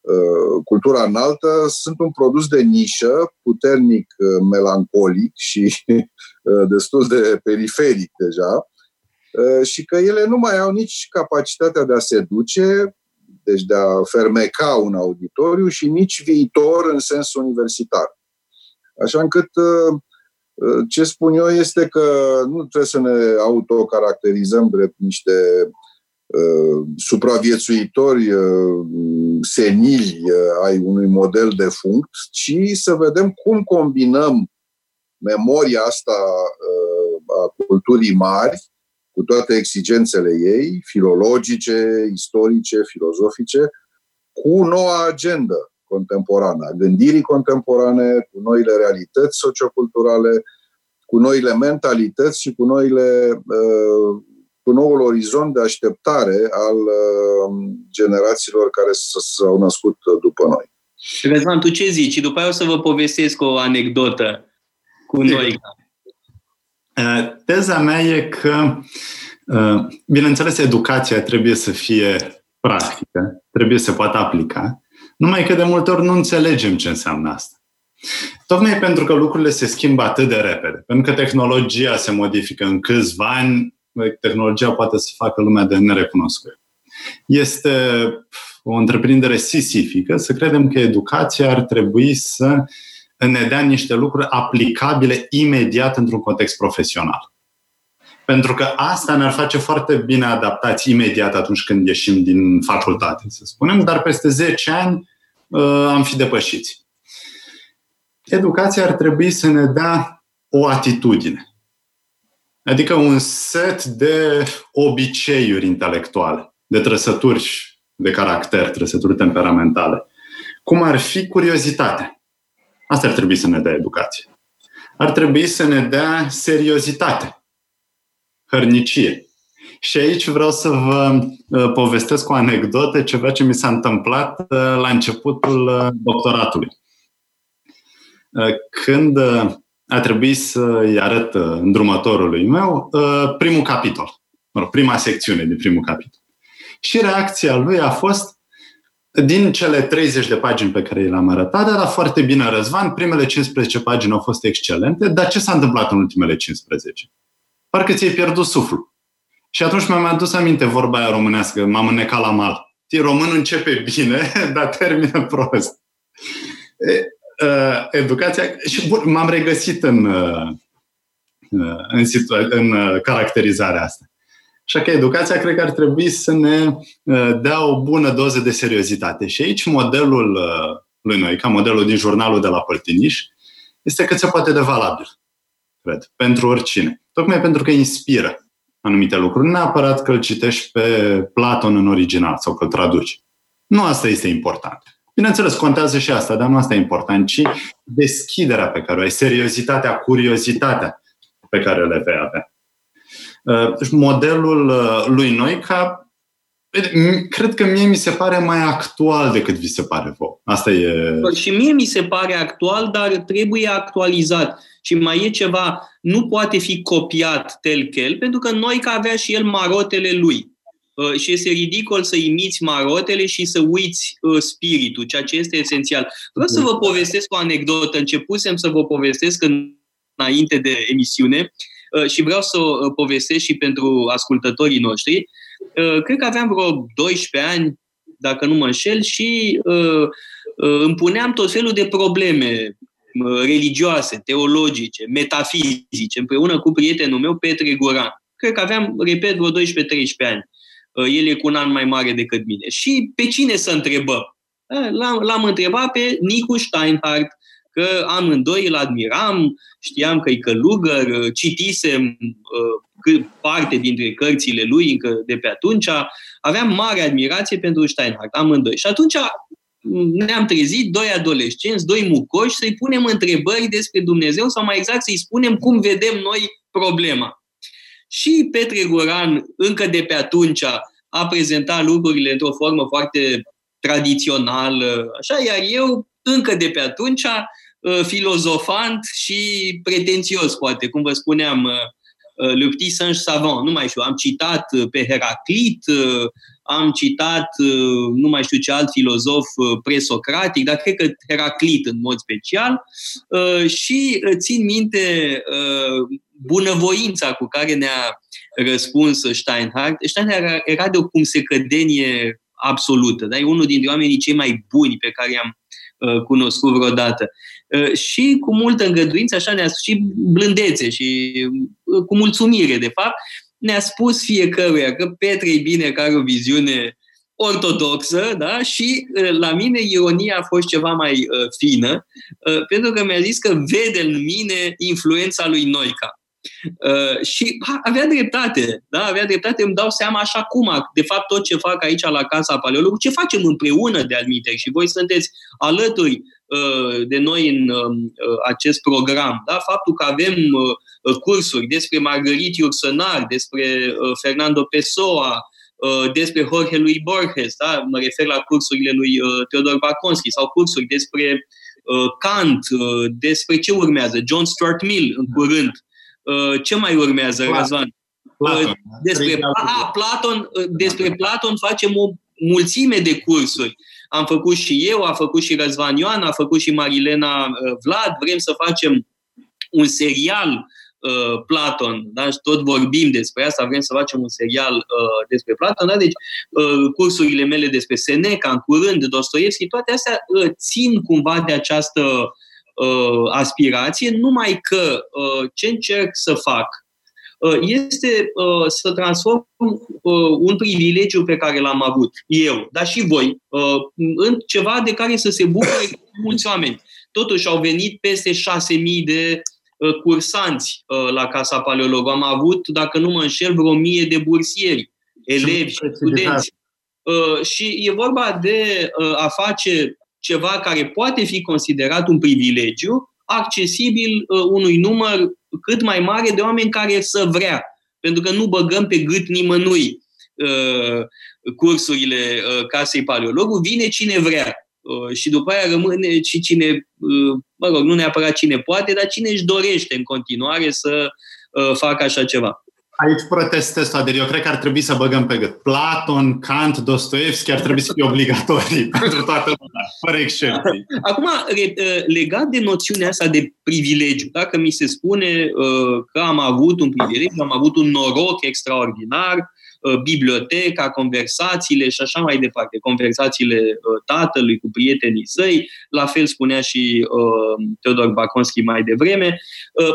uh, cultura înaltă sunt un produs de nișă, puternic uh, melancolic și uh, destul de periferic deja, uh, și că ele nu mai au nici capacitatea de a se duce, deci de a fermeca un auditoriu și nici viitor în sens universitar. Așa încât uh, uh, ce spun eu este că nu trebuie să ne autocaracterizăm drept niște uh, supraviețuitori uh, senili uh, ai unui model de funct, ci să vedem cum combinăm memoria asta uh, a culturii mari cu toate exigențele ei, filologice, istorice, filozofice, cu noua agendă contemporană, a gândirii contemporane, cu noile realități socioculturale, cu noile mentalități și cu noile uh, cu noul orizont de așteptare al uh, generațiilor care s-au născut după noi. Răzvan, tu ce zici? Și după aia o să vă povestesc o anecdotă cu noi. Uh, teza mea e că, uh, bineînțeles, educația trebuie să fie practică, trebuie să poată aplica, numai că de multe ori nu înțelegem ce înseamnă asta. Tocmai pentru că lucrurile se schimbă atât de repede, pentru că tehnologia se modifică în câțiva ani, tehnologia poate să facă lumea de nerecunoscut. Este o întreprindere sisifică să credem că educația ar trebui să uh, ne dea niște lucruri aplicabile imediat într-un context profesional. Pentru că asta ne-ar face foarte bine adaptați imediat atunci când ieșim din facultate, să spunem, dar peste 10 ani uh, am fi depășiți. Educația ar trebui să ne dea o atitudine. Adică un set de obiceiuri intelectuale, de trăsături de caracter, trăsături temperamentale. Cum ar fi curiozitatea. Asta ar trebui să ne dea educație. Ar trebui să ne dea seriozitate, hărnicie. Și aici vreau să vă uh, povestesc o anecdotă, ceva ce mi s-a întâmplat uh, la începutul uh, doctoratului. Când a trebuit să-i arăt îndrumătorului meu primul capitol, prima secțiune din primul capitol. Și reacția lui a fost din cele 30 de pagini pe care le-am arătat, era foarte bine Răzvan, primele 15 pagini au fost excelente, dar ce s-a întâmplat în ultimele 15? Parcă ți-ai pierdut suflu. Și atunci mi-am adus aminte vorba aia românească, m-am înnecat la mal. Românul începe bine, dar termină prost. Educația... Și bun, m-am regăsit în, în, situa- în caracterizarea asta. Așa că educația cred că ar trebui să ne uh, dea o bună doză de seriozitate. Și aici modelul uh, lui noi, ca modelul din jurnalul de la Păltiniș, este cât se poate de valabil, cred, pentru oricine. Tocmai pentru că inspiră anumite lucruri. Neapărat că îl citești pe Platon în original sau că îl traduci. Nu asta este important. Bineînțeles, contează și asta, dar nu asta e important, ci deschiderea pe care o ai, seriozitatea, curiozitatea pe care le vei avea. Deci modelul lui Noica Cred că mie mi se pare mai actual decât vi se pare vouă. Asta e... Și mie mi se pare actual, dar trebuie actualizat. Și mai e ceva, nu poate fi copiat tel-quel, pentru că noi că avea și el marotele lui. Uh, și este ridicol să imiți marotele și să uiți uh, spiritul, ceea ce este esențial. Vreau să vă povestesc o anecdotă. Începusem să vă povestesc înainte de emisiune uh, și vreau să o povestesc și pentru ascultătorii noștri. Cred că aveam vreo 12 ani, dacă nu mă înșel, și îmi puneam tot felul de probleme religioase, teologice, metafizice, împreună cu prietenul meu, Petre Goran. Cred că aveam, repet, vreo 12-13 ani. Uh, el e cu un an mai mare decât mine. Și pe cine să întrebăm? Uh, l-am, l-am întrebat pe Nicu Steinhardt, că amândoi îl admiram, știam că e călugăr, uh, citisem parte dintre cărțile lui încă de pe atunci, aveam mare admirație pentru Steinhardt, amândoi. Și atunci ne-am trezit doi adolescenți, doi mucoși, să-i punem întrebări despre Dumnezeu sau mai exact să-i spunem cum vedem noi problema. Și Petre Goran, încă de pe atunci, a prezentat lucrurile într-o formă foarte tradițională, așa, iar eu, încă de pe atunci, uh, filozofant și pretențios, poate, cum vă spuneam, uh, uh, Le Petit Singe Savant, nu mai știu, am citat pe Heraclit, am citat, nu mai știu ce alt filozof presocratic, dar cred că Heraclit în mod special și țin minte bunăvoința cu care ne-a răspuns Steinhardt. Steinhardt era de o cumsecădenie absolută. Da? E unul dintre oamenii cei mai buni pe care i-am uh, cunoscut vreodată. Uh, și cu multă îngăduință, așa ne-a și blândețe și uh, cu mulțumire, de fapt, ne-a spus fiecăruia că Petre e bine că are o viziune ortodoxă, da? și uh, la mine ironia a fost ceva mai uh, fină, uh, pentru că mi-a zis că vede în mine influența lui Noica. Uh, și ha, avea dreptate, da? avea dreptate, îmi dau seama așa cum, de fapt tot ce fac aici la Casa Paleologului, ce facem împreună de alminte și voi sunteți alături uh, de noi în uh, acest program. Da? Faptul că avem uh, cursuri despre Marguerite Yourcenar, despre uh, Fernando Pessoa, uh, despre Jorge lui Borges, da? mă refer la cursurile lui uh, Teodor Baconski, sau cursuri despre uh, Kant, uh, despre ce urmează, John Stuart Mill în curând, Uh, ce mai urmează, Platon. Răzvan? Platon. Uh, despre, a, Platon, uh, despre Platon facem o mulțime de cursuri. Am făcut și eu, a făcut și Răzvan Ioan, a făcut și Marilena Vlad. Vrem să facem un serial uh, Platon, da? și tot vorbim despre asta, vrem să facem un serial uh, despre Platon, da? deci uh, cursurile mele despre Seneca, în curând, Dostoevski, toate astea uh, țin cumva de această uh, aspirație, numai că uh, ce încerc să fac uh, este uh, să transform uh, un privilegiu pe care l-am avut eu, dar și voi, uh, în ceva de care să se bucure mulți oameni. Totuși au venit peste 6.000 de uh, cursanți uh, la Casa Paleolog. Am avut, dacă nu mă înșel, vreo mie de bursieri, elevi și studenți. Uh, și e vorba de uh, a face ceva care poate fi considerat un privilegiu, accesibil uh, unui număr cât mai mare de oameni care să vrea. Pentru că nu băgăm pe gât nimănui uh, cursurile uh, casei paleologului, vine cine vrea. Și după aia rămâne și cine, mă rog, nu neapărat cine poate, dar cine își dorește în continuare să facă așa ceva. Aici protestez, Toader. Eu cred că ar trebui să băgăm pe gât. Platon, Kant, Dostoevski ar trebui să fie obligatorii pentru toată lumea, fără excepții. Acum, uh, legat de noțiunea asta de privilegiu, dacă mi se spune uh, că am avut un privilegiu, am avut un noroc extraordinar, uh, biblioteca, conversațiile și așa mai departe, conversațiile tatălui cu prietenii săi, la fel spunea și Teodor Baconski mai devreme.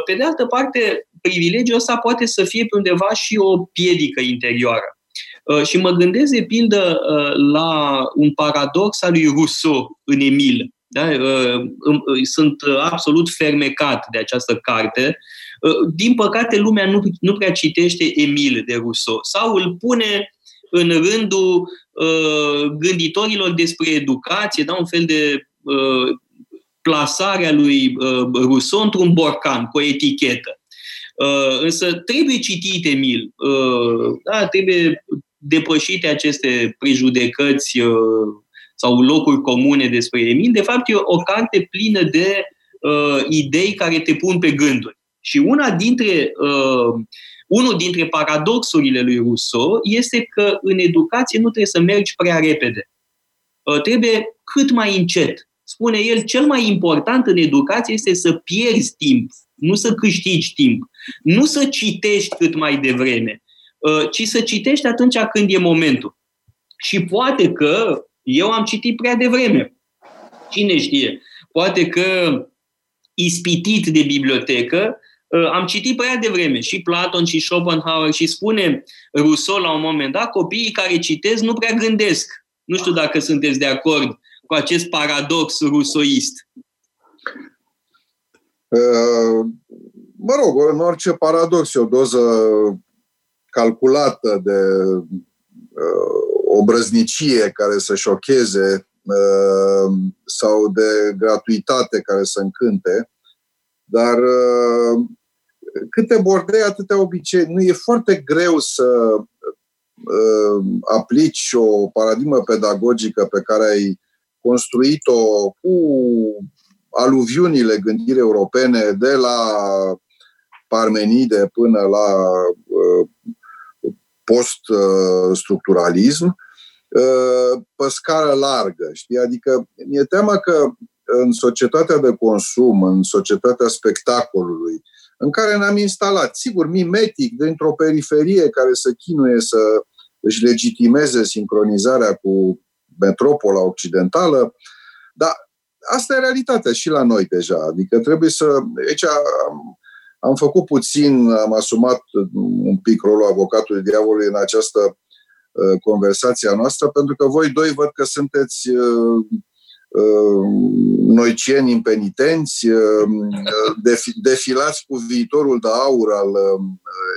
Pe de altă parte, privilegiul ăsta poate să fie pe undeva și o piedică interioară. Uh, și mă gândesc, de pildă, uh, la un paradox al lui Rousseau în Emil. Da? Uh, sunt absolut fermecat de această carte. Din păcate, lumea nu, nu prea citește Emil de Rousseau sau îl pune în rândul uh, gânditorilor despre educație, da, un fel de uh, plasarea lui uh, Rousseau într-un borcan cu o etichetă. Uh, însă trebuie citit Emil, uh, da, trebuie depășite aceste prejudecăți uh, sau locuri comune despre Emil. De fapt, e o carte plină de uh, idei care te pun pe gânduri. Și una dintre, uh, unul dintre paradoxurile lui Rousseau este că în educație nu trebuie să mergi prea repede. Uh, trebuie cât mai încet. Spune el, cel mai important în educație este să pierzi timp, nu să câștigi timp. Nu să citești cât mai devreme, uh, ci să citești atunci când e momentul. Și poate că eu am citit prea devreme. Cine știe? Poate că ispitit de bibliotecă, uh, am citit prea devreme și Platon și Schopenhauer și spune Rousseau la un moment dat, copiii care citesc nu prea gândesc. Nu știu dacă sunteți de acord cu acest paradox rusoist. Uh, mă rog, în orice paradox, e o doză calculată de uh, obrăznicie care să șocheze uh, sau de gratuitate care să încânte, dar uh, câte bordei, atâtea obicei. Nu e foarte greu să uh, aplici o paradigmă pedagogică pe care ai construit-o cu aluviunile gândirii europene de la Parmenide până la uh, post-structuralism uh, pe scară largă. Știi? Adică mi-e teamă că în societatea de consum, în societatea spectacolului, în care ne-am instalat, sigur, mimetic, dintr-o periferie care să chinuie să își legitimeze sincronizarea cu metropola occidentală, dar asta e realitatea și la noi deja. Adică trebuie să... Aici am, am făcut puțin, am asumat un pic rolul avocatului diavolului în această uh, conversație a noastră, pentru că voi doi văd că sunteți uh, uh, noicieni impenitenți, uh, defi- defilați cu viitorul de aur al uh,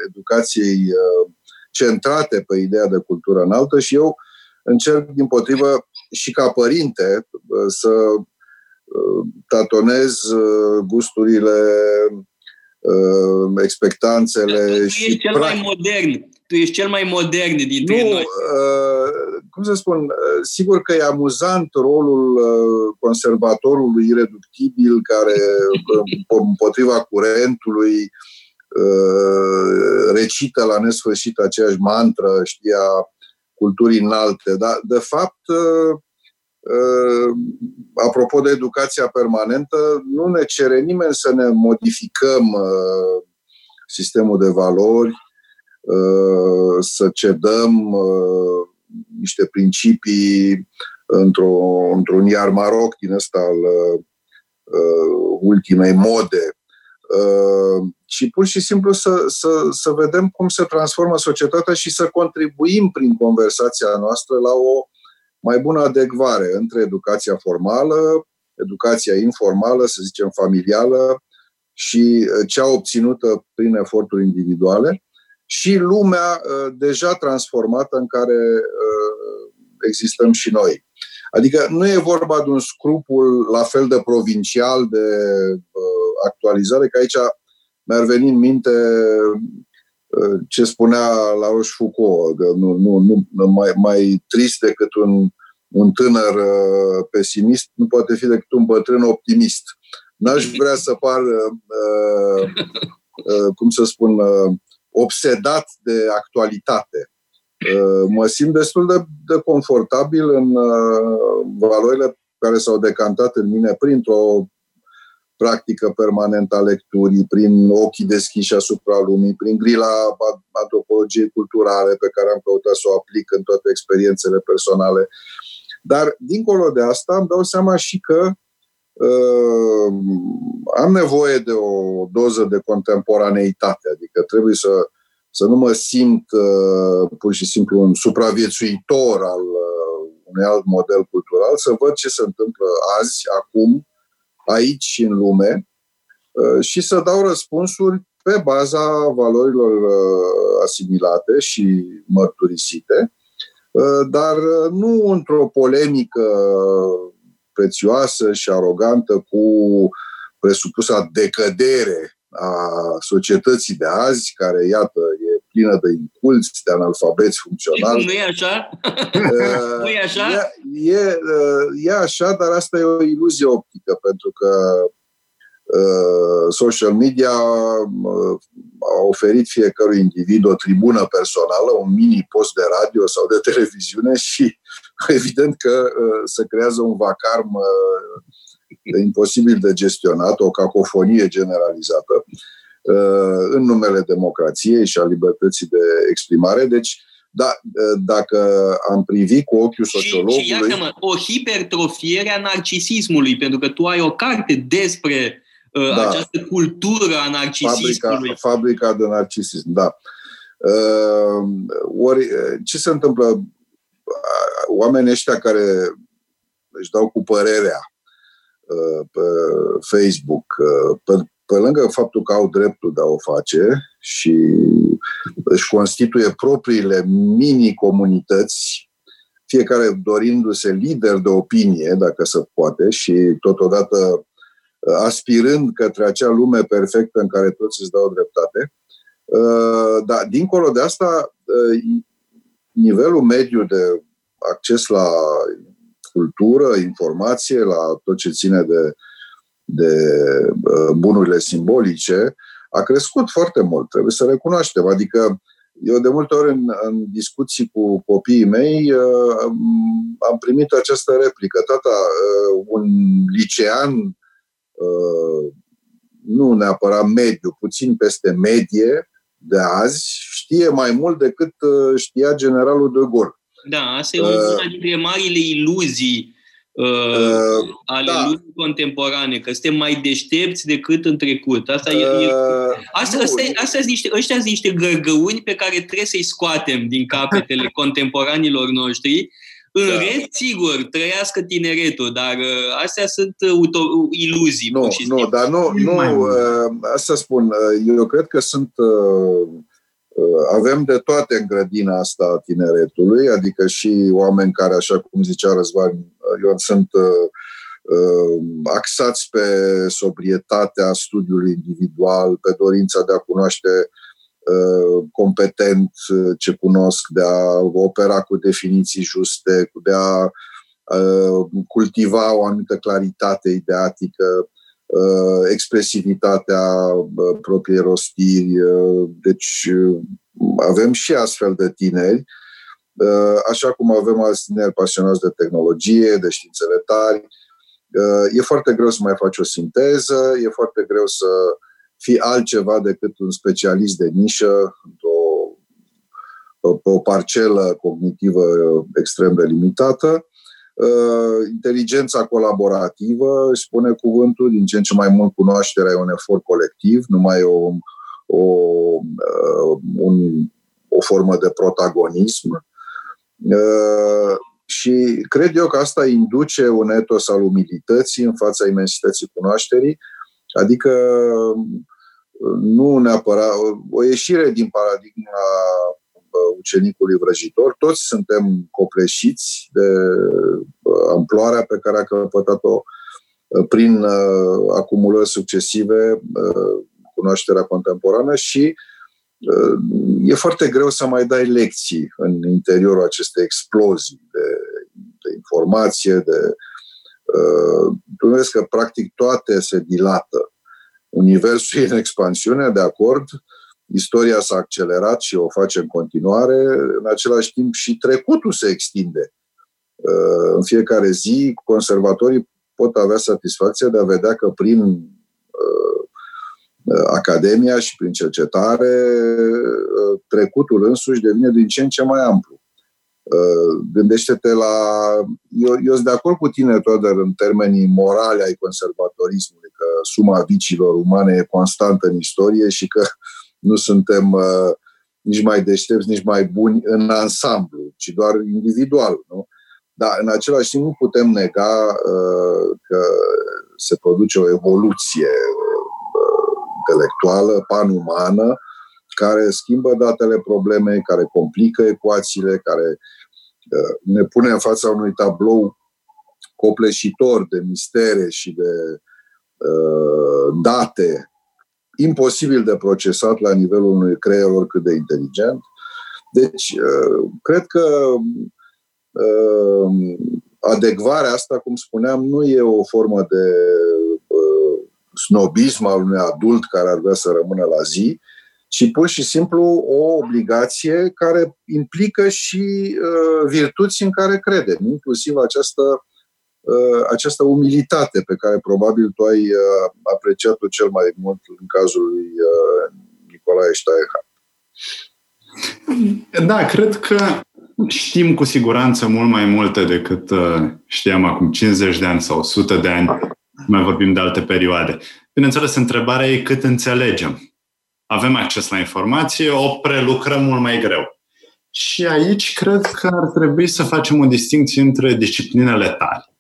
educației uh, centrate pe ideea de cultură înaltă și eu încerc, din potrivă, și ca părinte, uh, să uh, tatonez uh, gusturile uh, expectanțele tu și ești cel mai modern. Tu ești cel mai modern dintre nu, noi. Uh, cum să spun, uh, sigur că e amuzant rolul uh, conservatorului ireductibil care uh, împotriva curentului uh, recită la nesfârșit aceeași mantră, știa culturii înalte, dar de fapt uh, Uh, apropo de educația permanentă, nu ne cere nimeni să ne modificăm uh, sistemul de valori, uh, să cedăm niște principii într-o, într-un iar maroc din ăsta al ultimei mode, și pur și simplu să, să, să vedem cum se transformă societatea și să contribuim prin conversația noastră la o mai bună adecvare între educația formală, educația informală, să zicem familială, și uh, cea obținută prin eforturi individuale și lumea uh, deja transformată în care uh, existăm și noi. Adică nu e vorba de un scrupul la fel de provincial de actualizare, că aici mi-ar veni în minte ce spunea la Rochefoucauld, că nu, nu, nu, mai, mai trist decât un, un tânăr uh, pesimist nu poate fi decât un bătrân optimist. N-aș vrea să par, uh, uh, cum să spun, uh, obsedat de actualitate. Uh, mă simt destul de, de confortabil în uh, valorile care s-au decantat în mine printr-o practică permanentă a lecturii, prin ochii deschiși asupra lumii, prin grila antropologiei culturale pe care am căutat să o aplic în toate experiențele personale. Dar, dincolo de asta, îmi dau seama și că uh, am nevoie de o doză de contemporaneitate, adică trebuie să, să nu mă simt uh, pur și simplu un supraviețuitor al uh, unui alt model cultural, să văd ce se întâmplă azi, acum, aici și în lume uh, și să dau răspunsuri pe baza valorilor uh, asimilate și mărturisite. Dar nu într-o polemică prețioasă și arogantă cu presupusa decădere a societății de azi, care, iată, e plină de inculți, de analfabeți funcționali. Nu e așa? nu e așa? E, e, e așa, dar asta e o iluzie optică, pentru că uh, social media uh, a oferit fiecărui individ o tribună personală, un mini post de radio sau de televiziune și evident că uh, se creează un vacarm imposibil de gestionat, o cacofonie generalizată în numele democrației și a libertății de exprimare. Deci, da, dacă am privit cu ochiul sociologului... Și, și iată-mă, o hipertrofiere a narcisismului, pentru că tu ai o carte despre uh, da. această cultură a narcisismului. Fabrica, fabrica de narcisism, da. Uh, ori, ce se întâmplă? Oamenii ăștia care își dau cu părerea uh, pe Facebook, uh, pe, pe lângă faptul că au dreptul de a o face și își constituie propriile mini-comunități, fiecare dorindu-se lider de opinie, dacă se poate, și totodată aspirând către acea lume perfectă în care toți îți dau dreptate. Dar, dincolo de asta, nivelul mediu de acces la cultură, informație, la tot ce ține de de uh, bunurile simbolice a crescut foarte mult, trebuie să recunoaștem. Adică eu de multe ori în, în discuții cu copiii mei uh, am primit această replică. Tata, uh, un licean, nu neapărat mediu, puțin peste medie de azi, știe mai mult decât știa generalul de Gaulle. Da, asta e una dintre marile iluzii uh, ale da. lumii contemporane, că suntem mai deștepți decât în trecut. Asta uh, e, e, asta, asta, asta niște, ăștia sunt niște gărgăuni pe care trebuie să-i scoatem din capetele contemporanilor noștri. În da. rest, sigur, trăiască tineretul, dar uh, astea sunt uh, uto- iluzii. Nu, nu, dar nu, nu uh, asta spun, uh, eu cred că sunt uh, Uh, avem de toate în grădina asta a tineretului, adică și oameni care, așa cum zicea Răzvan eu sunt uh, uh, axați pe sobrietatea studiului individual, pe dorința de a cunoaște competent ce cunosc, de a opera cu definiții juste, de a cultiva o anumită claritate ideatică, Uh, expresivitatea uh, propriei rostiri. Uh, deci avem și astfel de tineri, așa cum avem alți tineri pasionați de tehnologie, de științele tari. E foarte greu să mai faci o sinteză, e foarte greu să fii altceva decât un specialist de nișă într-o pe o parcelă cognitivă extrem de limitată. Uh, inteligența colaborativă, își spune cuvântul, din ce în ce mai mult cunoașterea e un efort colectiv, nu mai e o, o, uh, un, o formă de protagonism. Uh, și cred eu că asta induce un etos al umilității în fața imensității cunoașterii, adică nu neapărat o ieșire din paradigma ucenicului vrăjitor. Toți suntem copleșiți de amploarea pe care a căpătat-o prin acumulări succesive cunoașterea contemporană și e foarte greu să mai dai lecții în interiorul acestei explozii de, de informație, de tu că practic toate se dilată. Universul e în expansiune, de acord, istoria s-a accelerat și o face în continuare, în același timp și trecutul se extinde. Uh, în fiecare zi, conservatorii pot avea satisfacția de a vedea că prin uh, academia și prin cercetare, uh, trecutul însuși devine din ce în ce mai amplu. Gândește-te la... Eu, eu sunt de acord cu tine, Toder, în termenii morale ai conservatorismului, că suma vicilor umane e constantă în istorie și că nu suntem uh, nici mai deștepți, nici mai buni în ansamblu, ci doar individual. Nu? Dar în același timp nu putem nega uh, că se produce o evoluție uh, intelectuală, panumană, care schimbă datele problemei, care complică ecuațiile, care ne pune în fața unui tablou copleșitor de mistere și de uh, date imposibil de procesat la nivelul unui creier oricât de inteligent. Deci, uh, cred că uh, adecvarea asta, cum spuneam, nu e o formă de uh, snobism al unui adult care ar vrea să rămână la zi, ci pur și simplu o obligație care implică și uh, virtuți în care credem, inclusiv această, uh, această umilitate pe care probabil tu ai uh, apreciat-o cel mai mult în cazul lui uh, Nicolae Steierhardt. Da, cred că știm cu siguranță mult mai multe decât uh, știam acum 50 de ani sau 100 de ani. Mai vorbim de alte perioade. Bineînțeles, întrebarea e cât înțelegem avem acces la informație, o prelucrăm mult mai greu. Și aici cred că ar trebui să facem o distinție între disciplinele tari,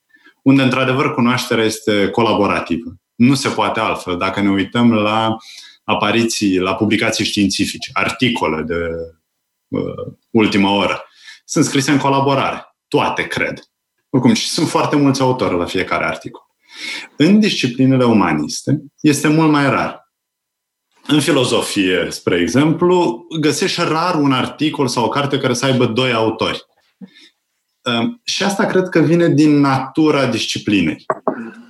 unde într-adevăr cunoașterea este colaborativă. Nu se poate altfel. Dacă ne uităm la apariții, la publicații științifice, articole de uh, ultima oră, sunt scrise în colaborare. Toate, cred. Oricum, și sunt foarte mulți autori la fiecare articol. În disciplinele umaniste este mult mai rar. În filozofie, spre exemplu, găsești rar un articol sau o carte care să aibă doi autori. Ehm, și asta cred că vine din natura disciplinei.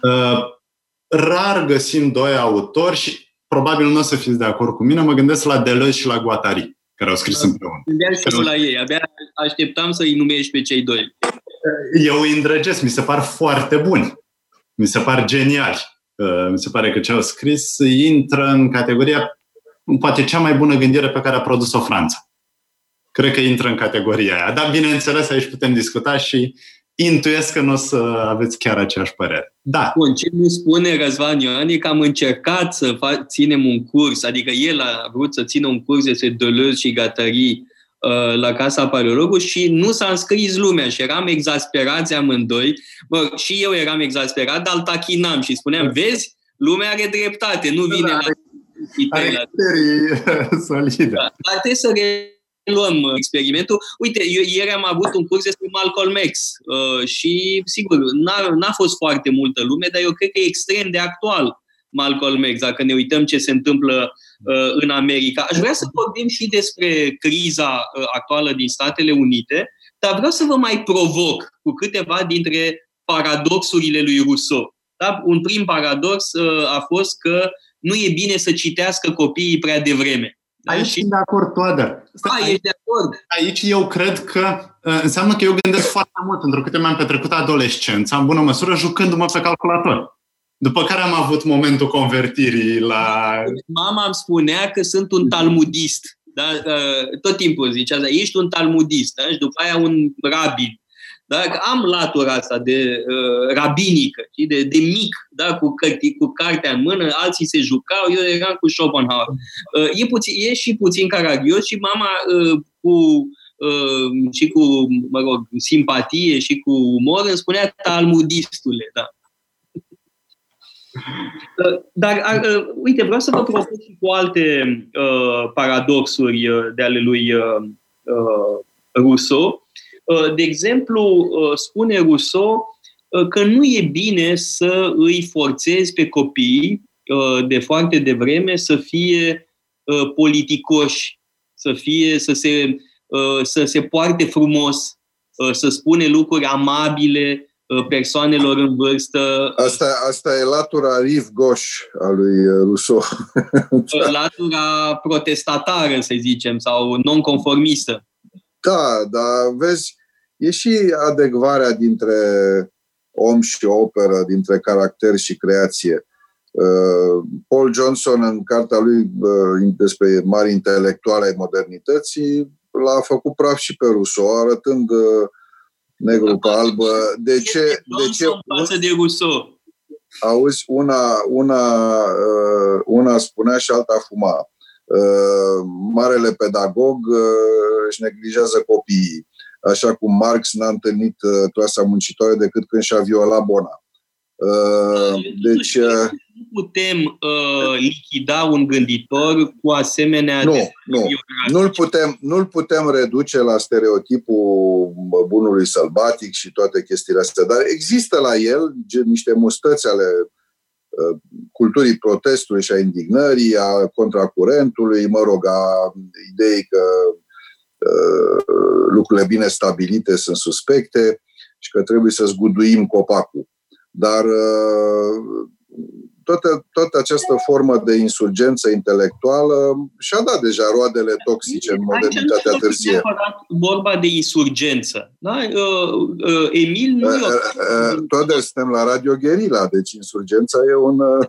Ehm, rar găsim doi autori și probabil nu o să fiți de acord cu mine, mă gândesc la Deleuze și la Guattari, care au scris da, împreună. Gândeam și la ei, abia așteptam să-i numești pe cei doi. Eu îi îndrăgesc, mi se par foarte buni. Mi se par geniali. Uh, mi se pare că ce au scris intră în categoria poate cea mai bună gândire pe care a produs-o Franța. Cred că intră în categoria aia. Dar, bineînțeles, aici putem discuta și intuiesc că nu o să aveți chiar aceeași părere. Da. Bun, ce mi spune Răzvan Ioan e că am încercat să fac, ținem un curs, adică el a vrut să țină un curs despre Deleuze și Gattari Uh, la Casa Paleologului și nu s-a înscris lumea și eram exasperați amândoi. Bă, și eu eram exasperat, dar îl tachinam și spuneam, vezi, lumea are dreptate, nu vine da, are, la... solide. Da, dar trebuie să reluăm uh, experimentul. Uite, eu ieri am avut un curs despre Malcolm X uh, și, sigur, n-a, n-a fost foarte multă lume, dar eu cred că e extrem de actual Malcolm X, dacă ne uităm ce se întâmplă uh, în America. Aș vrea să vorbim și despre criza uh, actuală din Statele Unite, dar vreau să vă mai provoc cu câteva dintre paradoxurile lui Rousseau. Da? Un prim paradox uh, a fost că nu e bine să citească copiii prea devreme. Da? Aici sunt de acord, Toader. Da, ești de acord. Aici eu cred că uh, înseamnă că eu gândesc foarte mult, pentru că mi-am petrecut adolescența, în bună măsură, jucându-mă pe calculator. După care am avut momentul convertirii la... Mama îmi spunea că sunt un talmudist. Da? Uh, tot timpul zicea, da, ești un talmudist. Da? Și după aia un rabin. Da? Am latura asta de uh, rabinică, de, de mic, da? cu, cărti, cu cartea în mână, alții se jucau, eu eram cu Schopenhauer. Uh, e, puțin, e și puțin caragios și mama uh, cu uh, și cu, mă rog, simpatie și cu umor îmi spunea talmudistule, da. Uh, dar, uh, uite, vreau să vă propun și cu alte uh, paradoxuri uh, de ale lui uh, uh, Rousseau. Uh, de exemplu, uh, spune Rousseau uh, că nu e bine să îi forțezi pe copii uh, de foarte devreme să fie uh, politicoși, să fie, să se, uh, să se poarte frumos, uh, să spune lucruri amabile, Uh, persoanelor în vârstă. Asta, asta e latura Riv Goș a lui uh, Rousseau. Uh, latura protestatară, să zicem, sau nonconformistă. Da, dar vezi, e și adecvarea dintre om și operă, dintre caracter și creație. Paul Johnson, în cartea lui despre mari intelectuale ai modernității, l-a făcut praf și pe Rousseau, arătând negru pe albă. De ce? De ce? Față de Rousseau. Auzi, una, una, uh, una spunea și alta fuma. Uh, marele pedagog uh, își neglijează copiii. Așa cum Marx n-a întâlnit clasa muncitoare decât când și-a violat Bona. Deci, nu putem uh, lichida un gânditor cu asemenea... Nu, nu. Nu-l putem, nu-l putem reduce la stereotipul bunului sălbatic și toate chestiile astea, dar există la el niște mustăți ale uh, culturii protestului și a indignării, a contracurentului, mă rog, a ideii că uh, lucrurile bine stabilite sunt suspecte și că trebuie să zguduim copacul. Dar uh, toată, toată această formă de insurgență intelectuală și-a dat deja roadele toxice în modernitatea târzie. Nu vorba de insurgență. Da? Uh, uh, Emil nu uh, uh, Toate suntem la Radio Guerilla, deci insurgența e un... Uh...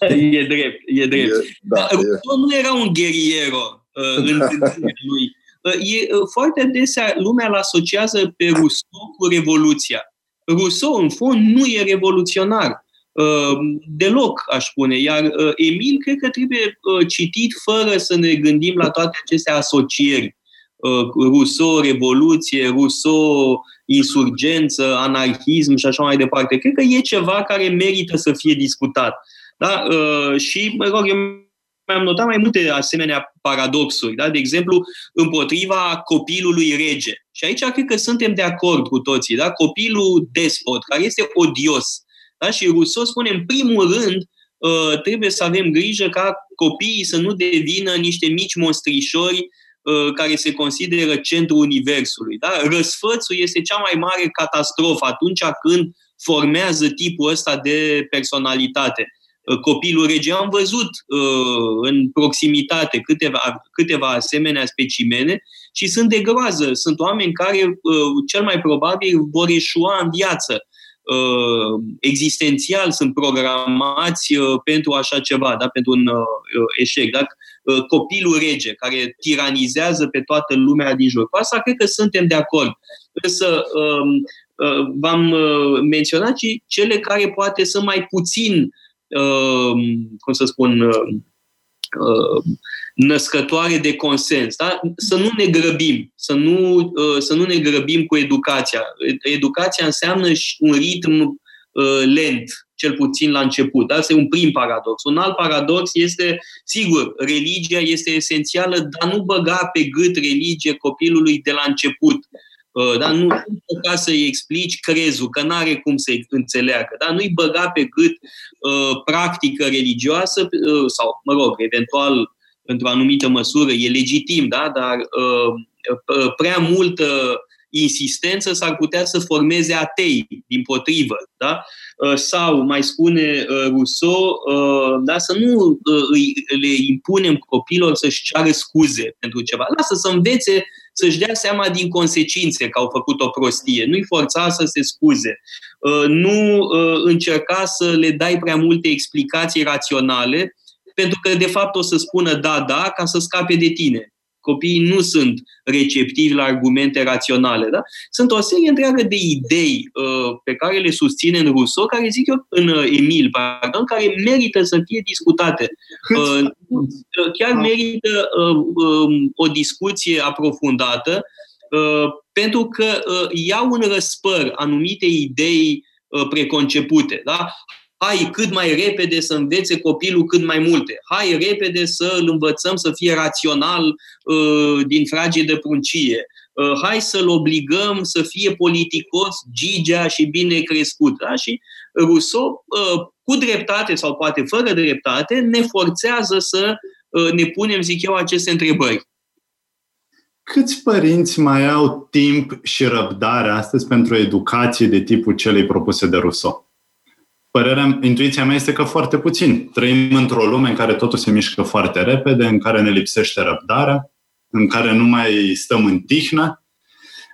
e drept, e drept. E, da, Dar e... nu era un guerriero uh, în lui. Uh, e, uh, foarte adesea lumea îl asociază pe Rousseau cu Revoluția. Rousseau, în fond, nu e revoluționar Uh, deloc, aș spune. Iar uh, Emil cred că trebuie uh, citit fără să ne gândim la toate aceste asocieri. Rousseau, revoluție, Rousseau, insurgență, anarhism și așa mai departe. Cred că e ceva care merită să fie discutat. Da? Și, mă rog, eu mi-am notat mai multe asemenea paradoxuri. Da? De exemplu, împotriva copilului rege. Și aici cred că suntem de acord cu toții. Da? Copilul despot, care este odios, da? Și Rousseau spune, în primul rând, uh, trebuie să avem grijă ca copiii să nu devină niște mici monstrișori uh, care se consideră centrul universului. Da? Răsfățul este cea mai mare catastrofă atunci când formează tipul ăsta de personalitate. Uh, copilul rege am văzut în proximitate câteva, câteva asemenea specimene și sunt de groază. Sunt oameni care cel mai probabil vor eșua în viață uh, existențial sunt programați uh, pentru așa ceva, da? pentru un uh, eșec. Da? Uh, copilul rege, care tiranizează pe toată lumea din jur. Cu asta cred că suntem de acord. Însă uh, uh, v-am uh, menționat și cele care poate sunt mai puțin, uh, cum să spun, uh, uh, născătoare de consens. Da? Să nu ne grăbim, să nu, uh, să nu ne grăbim cu educația. Educația înseamnă și un ritm uh, lent, cel puțin la început. Asta e un prim paradox. Un alt paradox este, sigur, religia este esențială, dar nu băga pe gât religie copilului de la început. Uh, da? Nu ca să-i explici crezul, că nu are cum să înțeleagă. Da? Nu-i băga pe gât uh, practică religioasă uh, sau, mă rog, eventual într-o anumită măsură, e legitim, da? dar uh, uh, prea multă insistență s-ar putea să formeze atei, din potrivă. Da? Uh, sau, mai spune uh, Rousseau, uh, da? să nu uh, le impunem copilor să-și ceară scuze pentru ceva. Lasă să învețe să-și dea seama din consecințe că au făcut o prostie. Nu-i forța să se scuze. Uh, nu uh, încerca să le dai prea multe explicații raționale, pentru că de fapt o să spună da, da, ca să scape de tine. Copiii nu sunt receptivi la argumente raționale. Da? Sunt o serie întreagă de idei uh, pe care le susține în Rousseau, care zic eu în uh, Emil, pardon, care merită să fie discutate. Uh, chiar merită uh, uh, o discuție aprofundată, uh, pentru că uh, iau în răspăr anumite idei uh, preconcepute. Da? Hai cât mai repede să învețe copilul cât mai multe, hai repede să îl învățăm să fie rațional uh, din frage de pruncie, uh, hai să-l obligăm să fie politicos, gigea și bine crescut. Da? Și Rousseau, uh, cu dreptate sau poate fără dreptate, ne forțează să uh, ne punem, zic eu, aceste întrebări. Câți părinți mai au timp și răbdare astăzi pentru educație de tipul celei propuse de Rousseau? Părerea, intuiția mea este că foarte puțin. Trăim într-o lume în care totul se mișcă foarte repede, în care ne lipsește răbdarea, în care nu mai stăm în tihnă.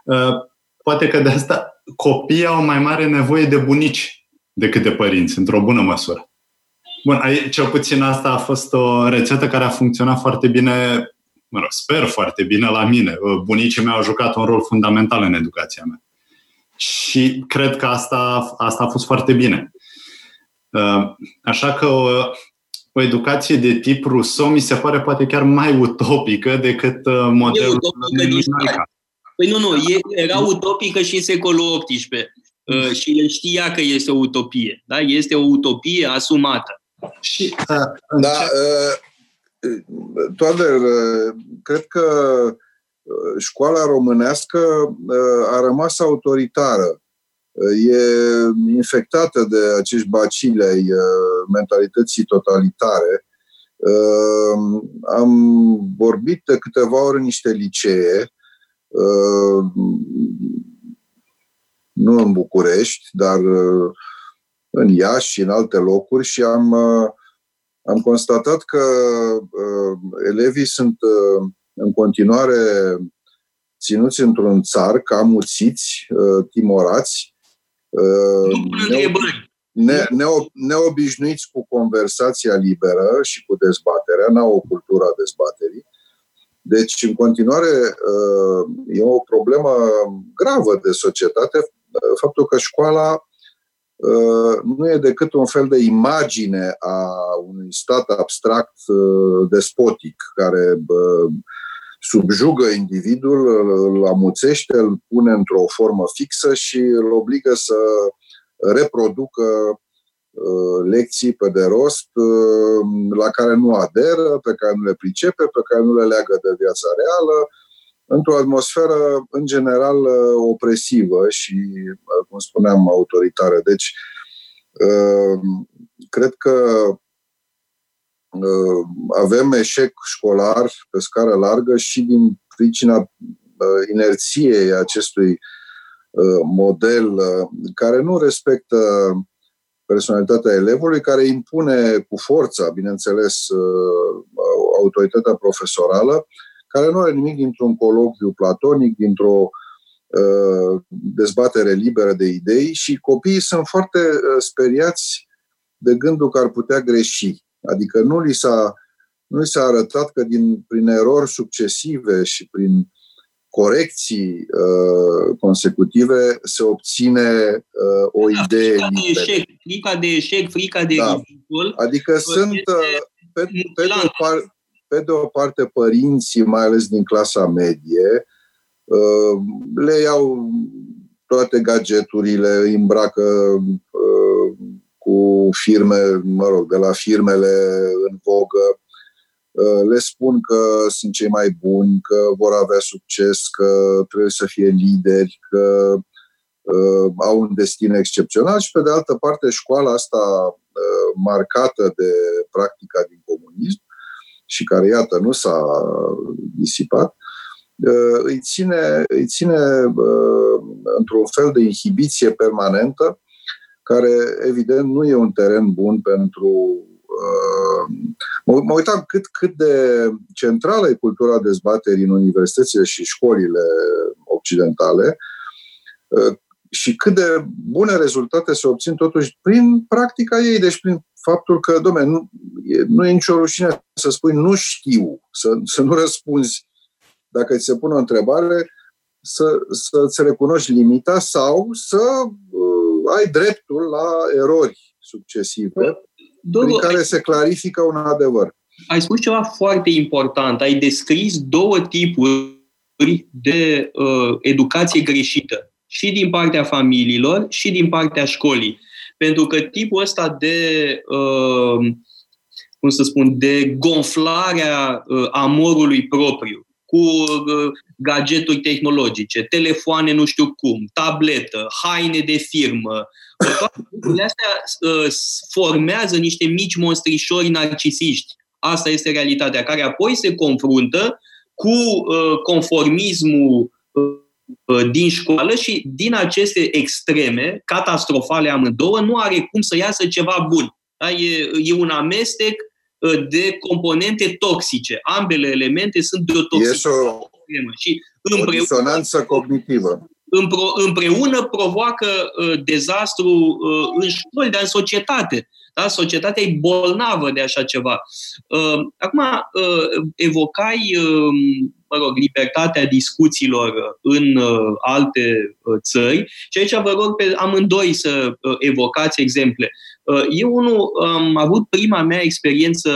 Uh, poate că de asta copiii au mai mare nevoie de bunici decât de părinți, într-o bună măsură. Bun, cel puțin asta a fost o rețetă care a funcționat foarte bine, mă rog, sper foarte bine la mine. Uh, bunicii mei au jucat un rol fundamental în educația mea. Și cred că asta, asta a fost foarte bine. Uh, așa că o, o educație de tip Rousseau mi se pare poate chiar mai utopică decât uh, modelul Păi nu, nu, era utopică și în secolul XVIII. și el știa că este o utopie. Da? Este o utopie asumată. Și, uh, da, uh, Toader, cred că școala românească a rămas autoritară. E infectată de acești bacili ai mentalității totalitare. Am vorbit de câteva ori în niște licee, nu în București, dar în Iași și în alte locuri și am am constatat că uh, elevii sunt uh, în continuare ținuți într-un țar, cam muțiți, uh, timorați, uh, ne, ne, neobișnuiți cu conversația liberă și cu dezbaterea, n-au o cultură a dezbaterii. Deci, în continuare, uh, e o problemă gravă de societate uh, faptul că școala Uh, nu e decât un fel de imagine a unui stat abstract uh, despotic care subjugă individul, îl amuțește, îl pune într-o formă fixă și îl obligă să reproducă uh, lecții pe de rost la care nu aderă, pe care nu le pricepe, pe care nu le leagă de viața reală, într-o atmosferă, în general, opresivă și, cum spuneam, autoritară. Deci, uh, cred că uh, avem eșec școlar pe scară largă și din pricina uh, inerției acestui model care nu respectă personalitatea elevului, care impune cu forța, bineînțeles, autoritatea profesorală, care nu are nimic dintr-un colocviu platonic, dintr-o uh, dezbatere liberă de idei și copiii sunt foarte uh, speriați de gândul că ar putea greși. Adică nu li s-a, nu li s-a arătat că din, prin erori succesive și prin corecții uh, consecutive se obține uh, o da, idee frica de, eșec, frica de eșec, frica de da. ridicul. Adică sunt, uh, pe, pe, de o par, pe de o parte, părinții, mai ales din clasa medie, uh, le iau toate gadgeturile, îi îmbracă uh, cu firme, mă rog, de la firmele în vogă, uh, le spun că sunt cei mai buni, că vor avea succes, că trebuie să fie lideri, că uh, au un destin excepțional și, pe de altă parte, școala asta uh, marcată de practica din comunism și care, iată, nu s-a disipat, uh, îi ține, îi ține uh, într-un fel de inhibiție permanentă, care, evident, nu e un teren bun pentru. Uh, mă, mă uitam cât, cât de centrală e cultura dezbaterii în universitățile și școlile occidentale și cât de bune rezultate se obțin totuși prin practica ei, deci prin faptul că, domne, nu, e, nu e nicio rușine să spui nu știu, să, să nu răspunzi dacă ți se pune o întrebare, să, să-ți recunoști limita sau să uh, ai dreptul la erori succesive Domnul, prin care se clarifică un adevăr. Ai spus ceva foarte important. Ai descris două tipuri de uh, educație greșită. Și din partea familiilor și din partea școlii. Pentru că tipul ăsta de, uh, cum să spun, de gonflarea uh, amorului propriu cu uh, gadgeturi tehnologice, telefoane nu știu cum, tabletă, haine de firmă, toate lucrurile astea uh, formează niște mici monstrișori narcisiști. Asta este realitatea, care apoi se confruntă cu uh, conformismul uh, Uh, din școală și din aceste extreme, catastrofale amândouă, nu are cum să iasă ceva bun. Da? E, e un amestec uh, de componente toxice. Ambele elemente sunt de o toxică. o, și împreună, o disonanță cognitivă. Împreună provoacă uh, dezastru uh, în școli, dar în societate. Da? Societatea e bolnavă de așa ceva. Uh, acum, uh, evocai uh, mă rog, libertatea discuțiilor în alte țări și aici vă rog pe amândoi să evocați exemple. Eu unul am avut prima mea experiență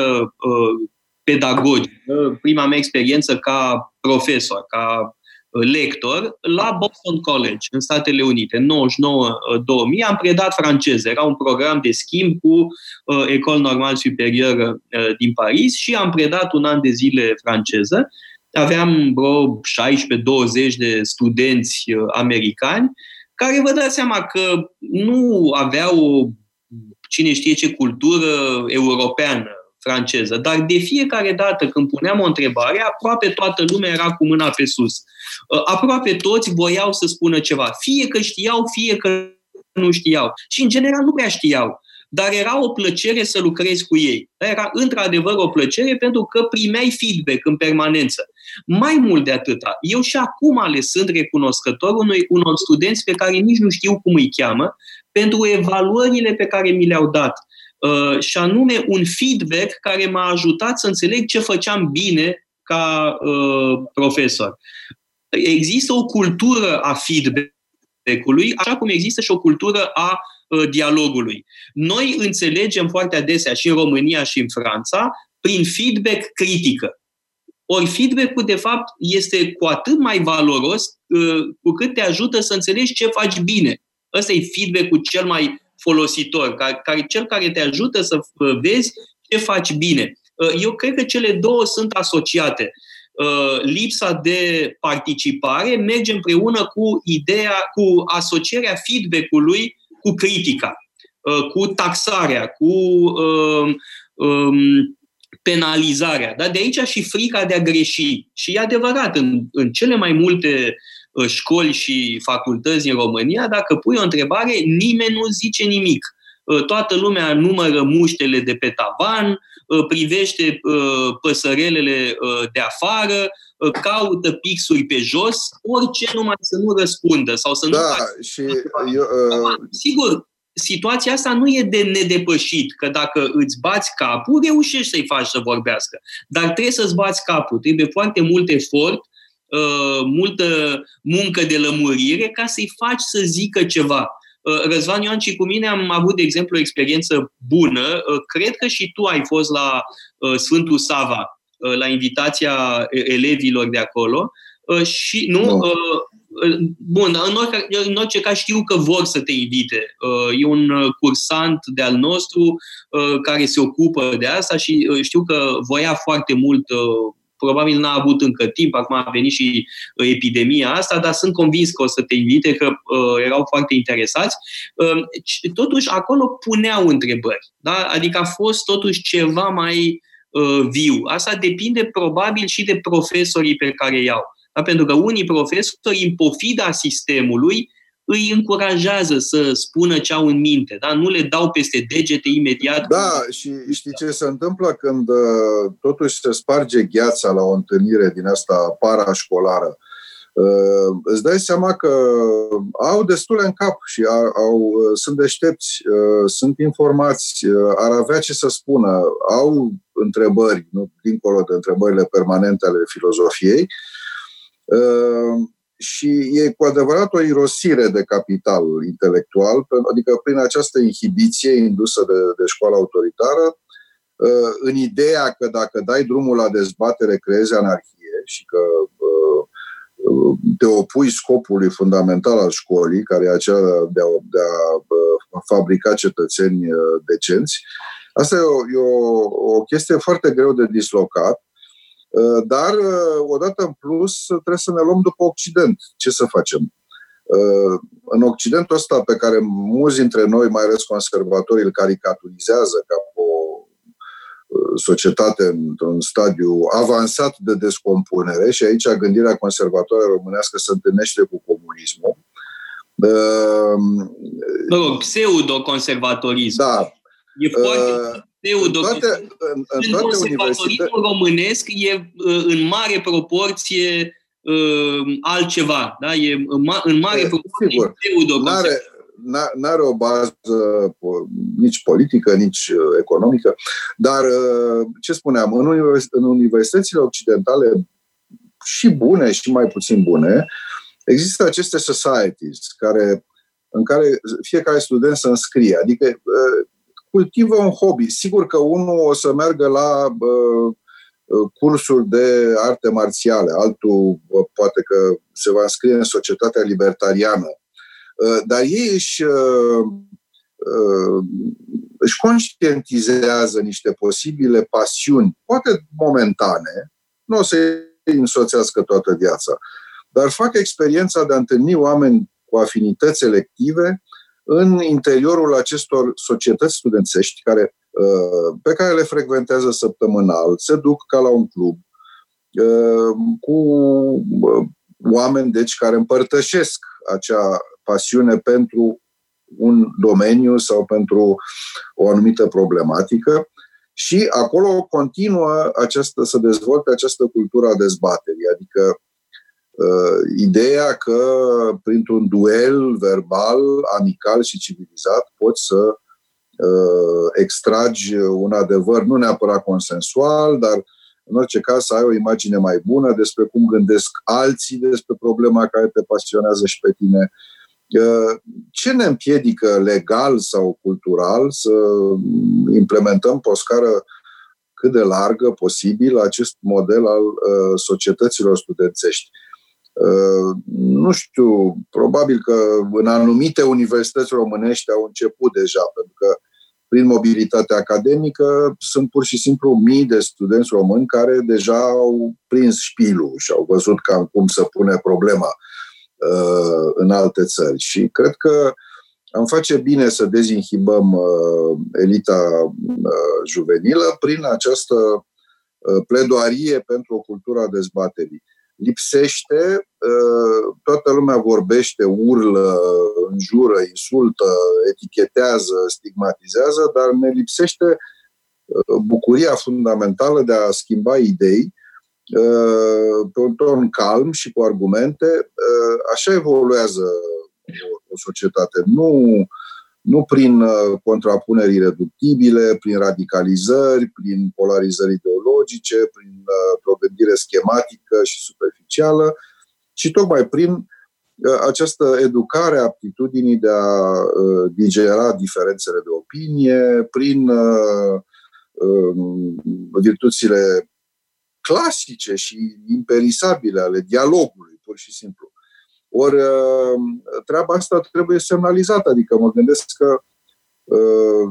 pedagogică, prima mea experiență ca profesor, ca lector la Boston College, în Statele Unite, în 99-2000. Am predat franceză. Era un program de schimb cu uh, Ecole Normale Supérieure uh, din Paris și am predat un an de zile franceză. Aveam vreo 16-20 de studenți uh, americani care vă dați seama că nu aveau cine știe ce cultură europeană, franceză. Dar de fiecare dată când puneam o întrebare, aproape toată lumea era cu mâna pe sus. Uh, aproape toți voiau să spună ceva. Fie că știau, fie că nu știau. Și în general nu prea știau. Dar era o plăcere să lucrezi cu ei. Era într-adevăr o plăcere pentru că primeai feedback în permanență. Mai mult de atâta, eu și acum le sunt recunoscător unui, unor studenți pe care nici nu știu cum îi cheamă, pentru evaluările pe care mi le-au dat. Uh, și anume un feedback care m-a ajutat să înțeleg ce făceam bine ca uh, profesor. Există o cultură a feedback-ului, așa cum există și o cultură a uh, dialogului. Noi înțelegem foarte adesea și în România și în Franța prin feedback critică. Ori feedback-ul, de fapt, este cu atât mai valoros uh, cu cât te ajută să înțelegi ce faci bine. Ăsta e feedback-ul cel mai folositor, care, care, cel care te ajută să uh, vezi ce faci bine. Uh, eu cred că cele două sunt asociate. Uh, lipsa de participare merge împreună cu ideea, cu asocierea feedback-ului cu critica, cu taxarea, cu um, penalizarea. Dar de aici și frica de a greși. Și e adevărat, în, în cele mai multe Uh, școli și facultăți din România, dacă pui o întrebare, nimeni nu zice nimic. Uh, toată lumea numără muștele de pe tavan, uh, privește păsărelele de afară, caută pixuri pe jos, orice numai să nu răspundă sau să da, nu facă. și eu, uh... Sigur, situația asta nu e de nedepășit, că dacă îți bați capul, reușești să-i faci să vorbească. Dar trebuie să-ți bați capul, trebuie foarte mult efort Uh, multă muncă de lămurire ca să-i faci să zică ceva. Uh, Răzvan Ioan și cu mine am avut, de exemplu, o experiență bună. Uh, cred că și tu ai fost la Sfântul Sava, la invitația elevilor de acolo. Și, nu? nu. Bun, în orice, în orice caz știu că vor să te invite. E un cursant de-al nostru care se ocupă de asta și știu că voia foarte mult probabil n-a avut încă timp, acum a venit și uh, epidemia asta, dar sunt convins că o să te invite, că uh, erau foarte interesați. Uh, totuși, acolo puneau întrebări. Da? Adică a fost totuși ceva mai uh, viu. Asta depinde probabil și de profesorii pe care iau. Da? Pentru că unii profesori, în pofida sistemului, îi încurajează să spună ce au în minte, da? nu le dau peste degete imediat. Da, și știi ce se întâmplă când uh, totuși se sparge gheața la o întâlnire din asta parașcolară? Uh, îți dai seama că au destule în cap și au, uh, sunt deștepți, sunt informați, ar avea ce să spună, au întrebări, nu dincolo de întrebările permanente ale filozofiei, și e cu adevărat o irosire de capital intelectual, adică prin această inhibiție indusă de, de școala autoritară, uh, în ideea că dacă dai drumul la dezbatere, creezi anarhie și că uh, te opui scopului fundamental al școlii, care e acela de a, de a uh, fabrica cetățeni decenți, asta e o, e o, o chestie foarte greu de dislocat. Uh, dar, uh, odată în plus, trebuie să ne luăm după Occident. Ce să facem? Uh, în Occidentul ăsta pe care mulți dintre noi, mai ales conservatorii, îl caricaturizează ca o societate într-un stadiu avansat de descompunere și aici gândirea conservatoare românească se întâlnește cu comunismul. Mă rog, pseudo-conservatorism. Da. E foarte pseudo toate, în, în toate conservatorismul românesc e uh, în mare proporție uh, altceva. Da? E în, ma, în mare e, proporție sigur, pseudo n-are, n-are o bază nici politică, nici uh, economică, dar ce spuneam, în, univers- în universitățile occidentale și bune și mai puțin bune, există aceste societies care, în care fiecare student să înscrie. Adică cultivă un hobby. Sigur că unul o să meargă la uh, cursuri de arte marțiale, altul poate că se va înscrie în societatea libertariană. Dar ei își, își conștientizează niște posibile pasiuni, poate momentane, nu o să îi însoțească toată viața, dar fac experiența de a întâlni oameni cu afinități elective în interiorul acestor societăți studențești care, uh, pe care le frecventează săptămânal, se duc ca la un club, uh, cu uh, oameni deci care împărtășesc acea pasiune pentru un domeniu sau pentru o anumită problematică și acolo continuă această, să dezvolte această cultură a dezbaterii, adică uh, ideea că printr-un duel verbal, amical și civilizat poți să uh, extragi un adevăr nu neapărat consensual, dar în orice caz să ai o imagine mai bună despre cum gândesc alții despre problema care te pasionează și pe tine. Uh, ce ne împiedică legal sau cultural să implementăm pe o scară cât de largă posibil acest model al uh, societăților studențești? Uh, nu știu, probabil că în anumite universități românești au început deja, pentru că prin mobilitate academică sunt pur și simplu mii de studenți români care deja au prins șpilul și au văzut cam cum să pune problema uh, în alte țări. Și cred că am face bine să dezinhibăm uh, elita juvenilă prin această pledoarie pentru o cultură a dezbaterii lipsește, uh, toată lumea vorbește, urlă, înjură, insultă, etichetează, stigmatizează, dar ne lipsește uh, bucuria fundamentală de a schimba idei uh, pe un ton calm și cu argumente. Așa evoluează o societate. Nu nu prin uh, contrapuneri irreductibile, prin radicalizări, prin polarizări ideologice, prin uh, provendire schematică și superficială, ci tocmai prin uh, această educare a aptitudinii de a digera diferențele de opinie, prin um, virtuțile clasice și imperisabile ale dialogului, pur și simplu. Ori uh, treaba asta trebuie semnalizată, adică mă gândesc că uh,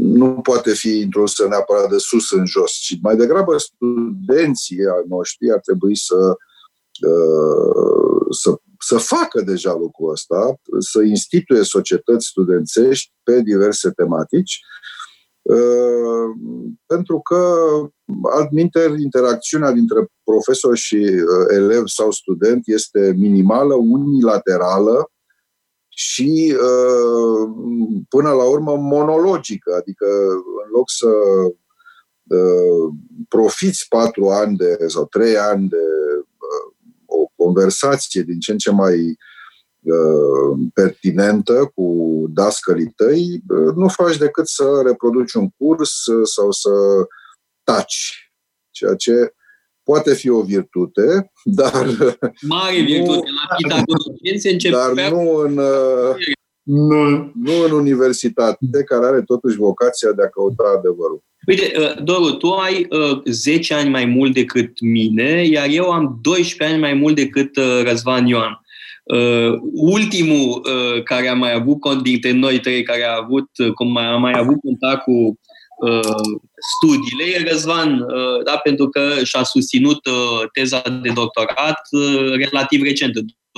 nu poate fi introdusă neapărat de sus în jos, ci mai degrabă studenții ai noștri ar trebui să, uh, să, să facă deja lucrul ăsta, să instituie societăți studențești pe diverse tematici Uh, pentru că altminteri interacțiunea dintre profesor și uh, elev sau student este minimală, unilaterală și uh, până la urmă monologică, adică în loc să profiți patru ani de, sau trei ani de o conversație din ce în ce mai Uh, pertinentă cu dascălii tăi, uh, nu faci decât să reproduci un curs uh, sau să taci, ceea ce poate fi o virtute, dar... Mare virtute, la Pitagoras se începe... Dar nu în, nu, nu în universitate, care are totuși vocația de a căuta adevărul. Uite, Doru, tu ai 10 ani mai mult decât mine, iar eu am 12 ani mai mult decât Răzvan Ioan. Uh, ultimul uh, care a mai avut, dintre noi trei care a avut, uh, cum a mai avut contact cu uh, studiile, e Răzvan, uh, da, pentru că și-a susținut uh, teza de doctorat uh, relativ recent,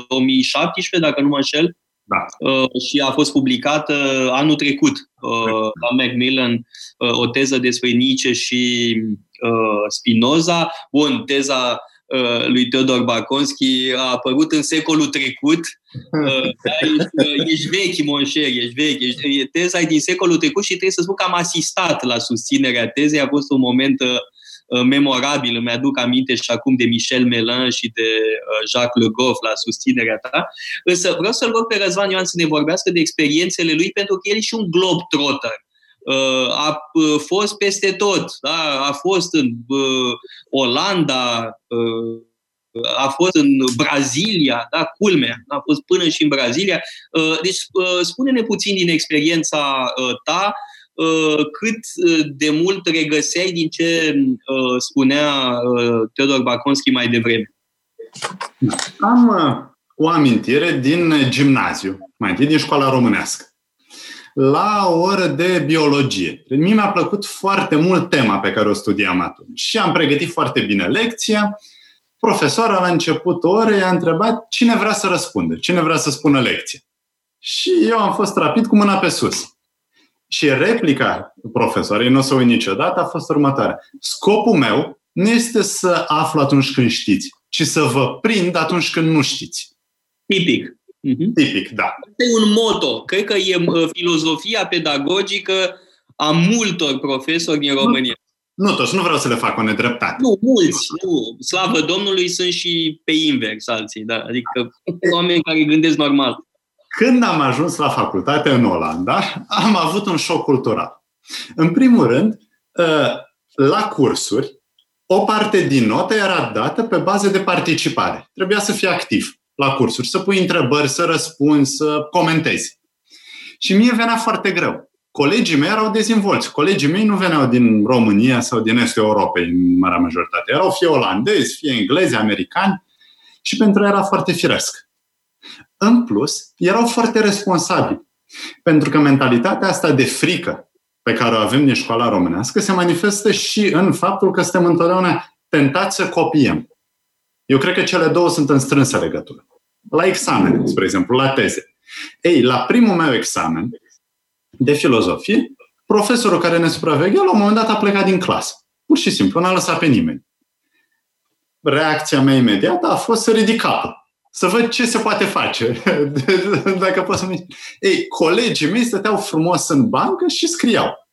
2017, dacă nu mă înșel, da. Uh, și a fost publicată anul trecut uh, la Macmillan uh, o teză despre Nietzsche și uh, Spinoza. Bun, teza Uh, lui Teodor Baconski a apărut în secolul trecut. Uh, da, ești, uh, ești vechi, monșer, ești vechi. Ești, teza e din secolul trecut și trebuie să spun că am asistat la susținerea tezei. A fost un moment memorabil, îmi aduc aminte și acum de Michel Melin și de Jacques Le Goff la susținerea ta. Însă vreau să-l rog pe Răzvan Ioan să ne vorbească de experiențele lui, pentru că el e și un glob trotter a fost peste tot. Da? A fost în Olanda, a fost în Brazilia, da, culmea, a fost până și în Brazilia. Deci, spune-ne puțin din experiența ta, cât de mult regăseai din ce spunea Teodor Baconski mai devreme? Am o amintire din gimnaziu, mai întâi din școala românească la o oră de biologie. Mie mi-a plăcut foarte mult tema pe care o studiam atunci și am pregătit foarte bine lecția. Profesoara la început orei a întrebat cine vrea să răspundă, cine vrea să spună lecție. Și eu am fost rapid cu mâna pe sus. Și replica profesoarei, nu o să uit niciodată, a fost următoarea. Scopul meu nu este să aflu atunci când știți, ci să vă prind atunci când nu știți. Tipic. Mm-hmm. Tipic, da. Este un moto. Cred că e uh, filozofia pedagogică a multor profesori din România. Nu, nu toți, nu vreau să le fac o nedreptate. Nu, mulți, nu. Slavă Domnului, sunt și pe invers alții, da. Adică oameni care gândesc normal. Când am ajuns la facultate în Olanda, am avut un șoc cultural. În primul rând, uh, la cursuri, o parte din notă era dată pe bază de participare. Trebuia să fie activ la cursuri, să pui întrebări, să răspunzi, să comentezi. Și mie venea foarte greu. Colegii mei erau dezvolți. Colegii mei nu veneau din România sau din Estul Europei, în marea majoritate. Erau fie olandezi, fie englezi, americani și pentru ei era foarte firesc. În plus, erau foarte responsabili. Pentru că mentalitatea asta de frică pe care o avem din școala românească se manifestă și în faptul că suntem întotdeauna tentați să copiem. Eu cred că cele două sunt în strânsă legătură. La examen, spre exemplu, la teze. Ei, la primul meu examen de filozofie, profesorul care ne supraveghea, la un moment dat a plecat din clasă. Pur și simplu, n-a lăsat pe nimeni. Reacția mea imediată a fost să ridic capul. Să văd ce se poate face. Dacă pot să mi... Ei, colegii mei stăteau frumos în bancă și scriau.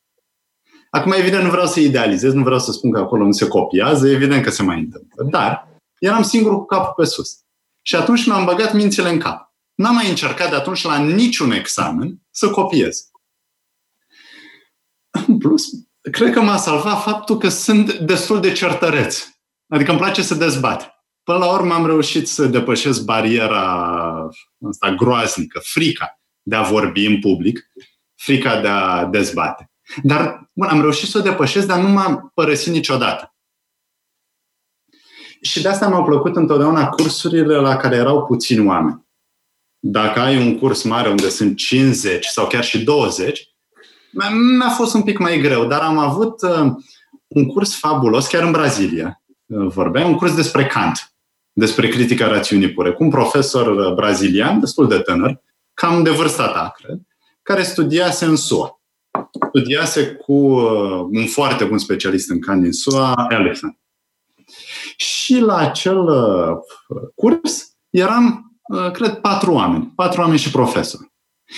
Acum, evident, nu vreau să idealizez, nu vreau să spun că acolo nu se copiază, evident că se mai întâmplă. Dar eram singur cu capul pe sus. Și atunci mi-am băgat mințile în cap. N-am mai încercat de atunci la niciun examen să copiez. În plus, cred că m-a salvat faptul că sunt destul de certăreț. Adică îmi place să dezbat. Până la urmă am reușit să depășesc bariera asta groaznică, frica de a vorbi în public, frica de a dezbate. Dar, bun, am reușit să o depășesc, dar nu m-am părăsit niciodată. Și de asta mi-au plăcut întotdeauna cursurile la care erau puțini oameni. Dacă ai un curs mare unde sunt 50 sau chiar și 20, mi-a fost un pic mai greu, dar am avut uh, un curs fabulos, chiar în Brazilia, uh, vorbeam, un curs despre Kant, despre critica rațiunii pure, cu un profesor uh, brazilian, destul de tânăr, cam de vârsta ta, cred, care studiase în SUA. Studiase cu un foarte bun specialist în Kant din SUA, Elephant. Și la acel uh, curs eram, uh, cred, patru oameni. Patru oameni și profesor.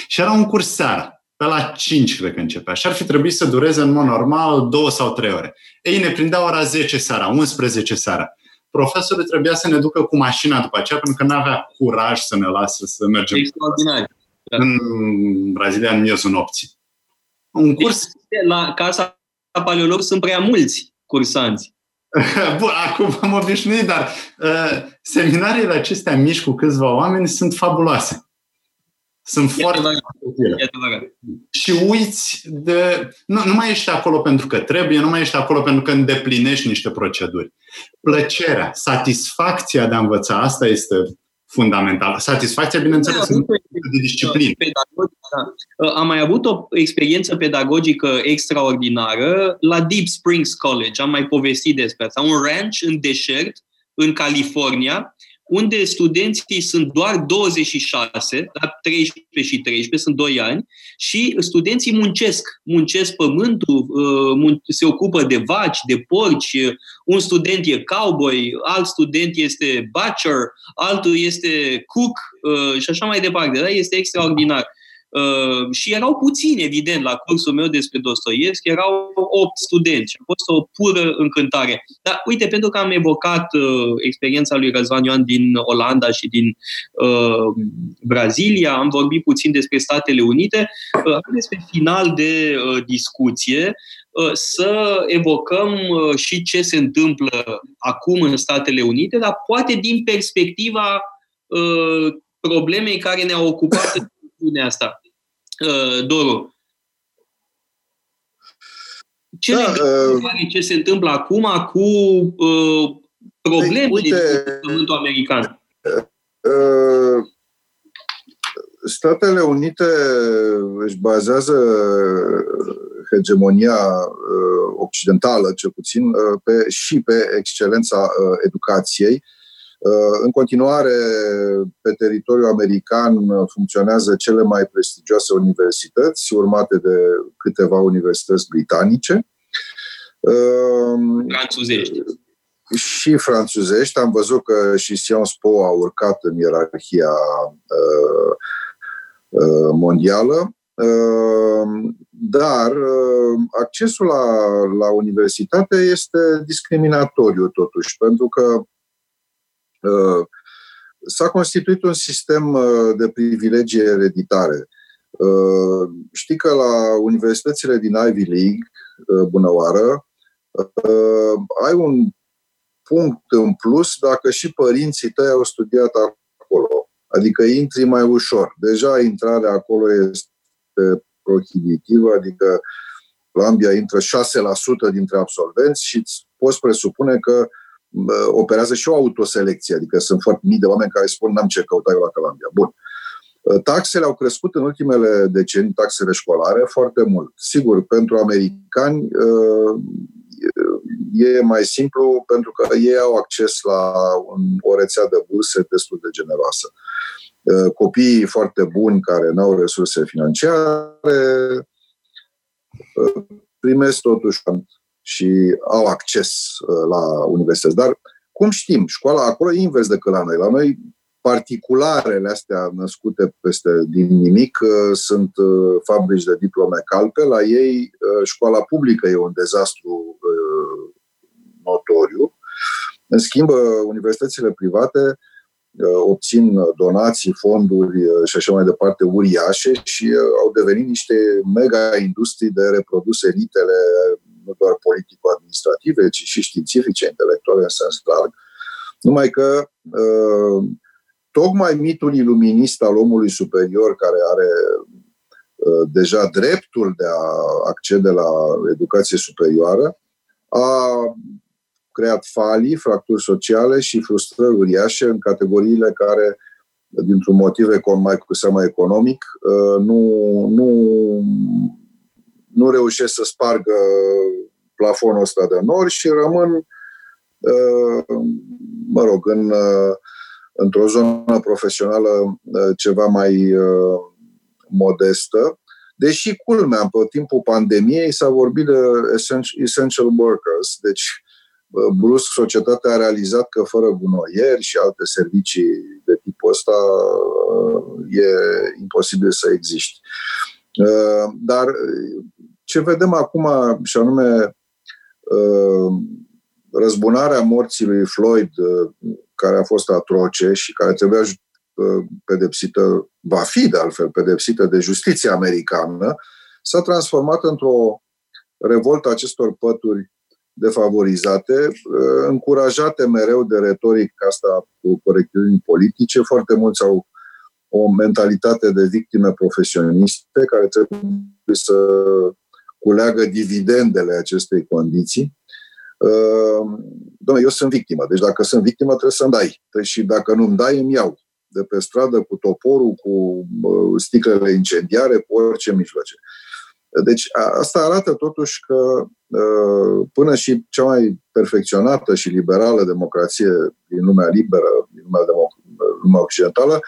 Și era un curs seara. Pe la 5, cred că începea. Și ar fi trebuit să dureze în mod normal două sau trei ore. Ei ne prindea ora 10 seara, 11 seara. Profesorul trebuia să ne ducă cu mașina după aceea, pentru că nu avea curaj să ne lasă să mergem. Extraordinar. În Brazilia, în miezul nopții. Un curs... Deci, la Casa Paleolog sunt prea mulți cursanți. Bun, acum am obișnuit, dar uh, seminariile acestea mici cu câțiva oameni sunt fabuloase. Sunt e foarte utile. Și uiți de... Nu, nu mai ești acolo pentru că trebuie, nu mai ești acolo pentru că îndeplinești niște proceduri. Plăcerea, satisfacția de a învăța, asta este fundamental. Satisfacția, bineînțeles, da, de disciplină. Da. Am mai avut o experiență pedagogică extraordinară la Deep Springs College. Am mai povestit despre asta. Un ranch în deșert, în California, unde studenții sunt doar 26, dar 13 și 13, sunt 2 ani, și studenții muncesc, muncesc pământul, uh, se ocupă de vaci, de porci, un student e cowboy, alt student este butcher, altul este cook uh, și așa mai departe. Da? Este extraordinar. Uh, și erau puțini, evident, la cursul meu despre Dostoevski, erau 8 studenți. A fost o pură încântare. Dar uite, pentru că am evocat uh, experiența lui Răzvan Ioan din Olanda și din uh, Brazilia, am vorbit puțin despre Statele Unite, uh, despre final de uh, discuție, uh, să evocăm uh, și ce se întâmplă acum în Statele Unite, dar poate din perspectiva uh, problemei care ne-a ocupat în asta. Uh, Doru. ce da, uh, are ce se întâmplă acum cu uh, problemele uite, din pământul american? Uh, Statele Unite își bazează hegemonia uh, occidentală, cel puțin, uh, pe, și pe excelența uh, educației. În continuare, pe teritoriul american funcționează cele mai prestigioase universități, urmate de câteva universități britanice. Franțuzești. Și franțuzești. Am văzut că și Sciences Po a urcat în ierarhia mondială. Ehm, dar ehm, accesul la, la universitate este discriminatoriu totuși, pentru că ehm, s-a constituit un sistem de privilegii ereditare. Știi că la universitățile din Ivy League, bună oară, ai un punct în plus dacă și părinții tăi au studiat acolo. Adică intri mai ușor. Deja intrarea acolo este prohibitivă, adică Columbia intră 6% dintre absolvenți și poți presupune că operează și o autoselecție, adică sunt foarte mii de oameni care spun n-am ce căuta eu la Columbia. Bun. Taxele au crescut în ultimele decenii, taxele școlare, foarte mult. Sigur, pentru americani e mai simplu pentru că ei au acces la o rețea de burse destul de generoasă. Uh, copiii foarte buni care nu au resurse financiare uh, primesc totuși și au acces uh, la universități. Dar, cum știm, școala acolo e invers decât la noi. La noi, particularele astea născute peste din nimic sunt fabrici de diplome calpe. La ei, școala publică e un dezastru notoriu. În schimb, universitățile private Uh, obțin donații, fonduri uh, și așa mai departe uriașe și uh, au devenit niște mega-industrii de reprodus elitele, nu doar politico-administrative, ci și științifice, intelectuale în sens larg. Numai că tocmai mitul iluminist al omului superior care are deja dreptul de a accede la educație superioară, a creat falii, fracturi sociale și frustrări uriașe în categoriile care, dintr-un motiv mai cu seama economic, uh, nu, nu, nu reușesc să spargă plafonul ăsta de nori și rămân, uh, mă rog, în, uh, într-o zonă profesională ceva mai modestă. Deși, culmea, pe timpul pandemiei s-a vorbit de essential workers, deci brusc societatea a realizat că fără gunoieri și alte servicii de tipul ăsta e imposibil să existe. Dar ce vedem acum, și anume răzbunarea morții lui Floyd, care a fost atroce și care trebuia pedepsită, va fi de altfel pedepsită de justiția americană, s-a transformat într-o revoltă acestor pături defavorizate, uh, încurajate mereu de retoric asta cu corectitudini politice. Foarte mulți au o mentalitate de victime profesioniste care trebuie să culeagă dividendele acestei condiții. Uh, Dom'le, eu sunt victimă, deci dacă sunt victimă trebuie să-mi dai. Și dacă nu-mi dai, îmi iau de pe stradă cu toporul, cu uh, sticlele incendiare, cu orice mijloace. Deci asta arată totuși că ă, până și cea mai perfecționată și liberală democrație din lumea liberă, din lumea, democ- lumea occidentală,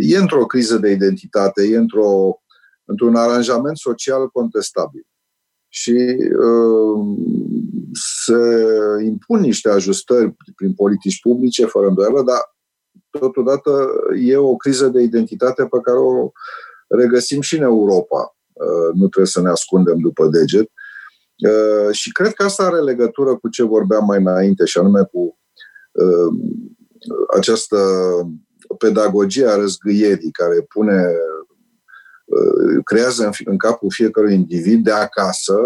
e într-o criză de identitate, e într-o, într-un aranjament social contestabil. Și uh, se impun niște ajustări prin politici publice, fără îndoială, dar totodată e o criză de identitate pe care o regăsim și în Europa Uh, nu trebuie să ne ascundem după deget. Uh, și cred că asta are legătură cu ce vorbeam mai înainte, și anume cu uh, această pedagogie a răzgâierii care pune creează în capul fiecărui individ de acasă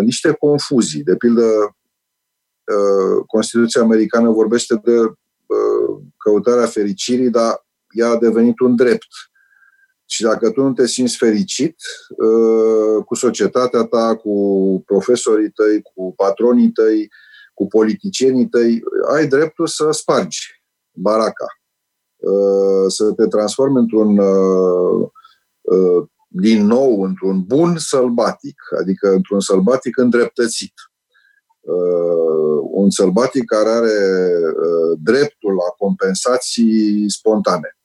niște confuzii. De pildă, Constituția americană vorbește de căutarea fericirii, dar ea a devenit un drept Și dacă tu nu te simți fericit uh, cu societatea ta, cu profesorii tăi, cu patronii tăi, cu politicienii tăi, ai dreptul să spargi baraca, uh, să te transformi într-un uh, din nou într-un bun sălbatic, adică într-un sălbatic îndreptățit. Un sălbatic care are dreptul la compensații spontane.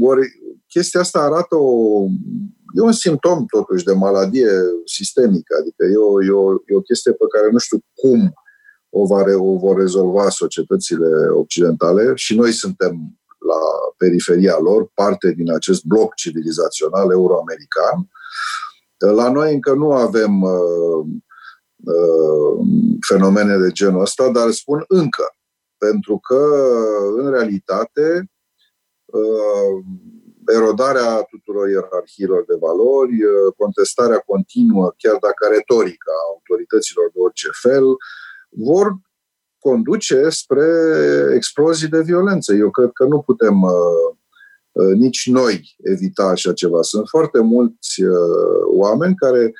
Ori chestia asta arată o... E un simptom, totuși, de maladie sistemică, adică e o, e o, e o chestie pe care nu știu cum o, va, o vor rezolva societățile occidentale și noi suntem la periferia lor, parte din acest bloc civilizațional euroamerican. La noi încă nu avem uh, uh, fenomene de genul ăsta, dar spun încă, pentru că, în realitate, uh, erodarea tuturor ierarhiilor de valori, uh, contestarea continuă, chiar dacă retorica autorităților de orice fel, vor conduce spre explozii de violență. Eu cred că nu putem uh, uh, nici noi evita așa ceva. Sunt foarte mulți oameni care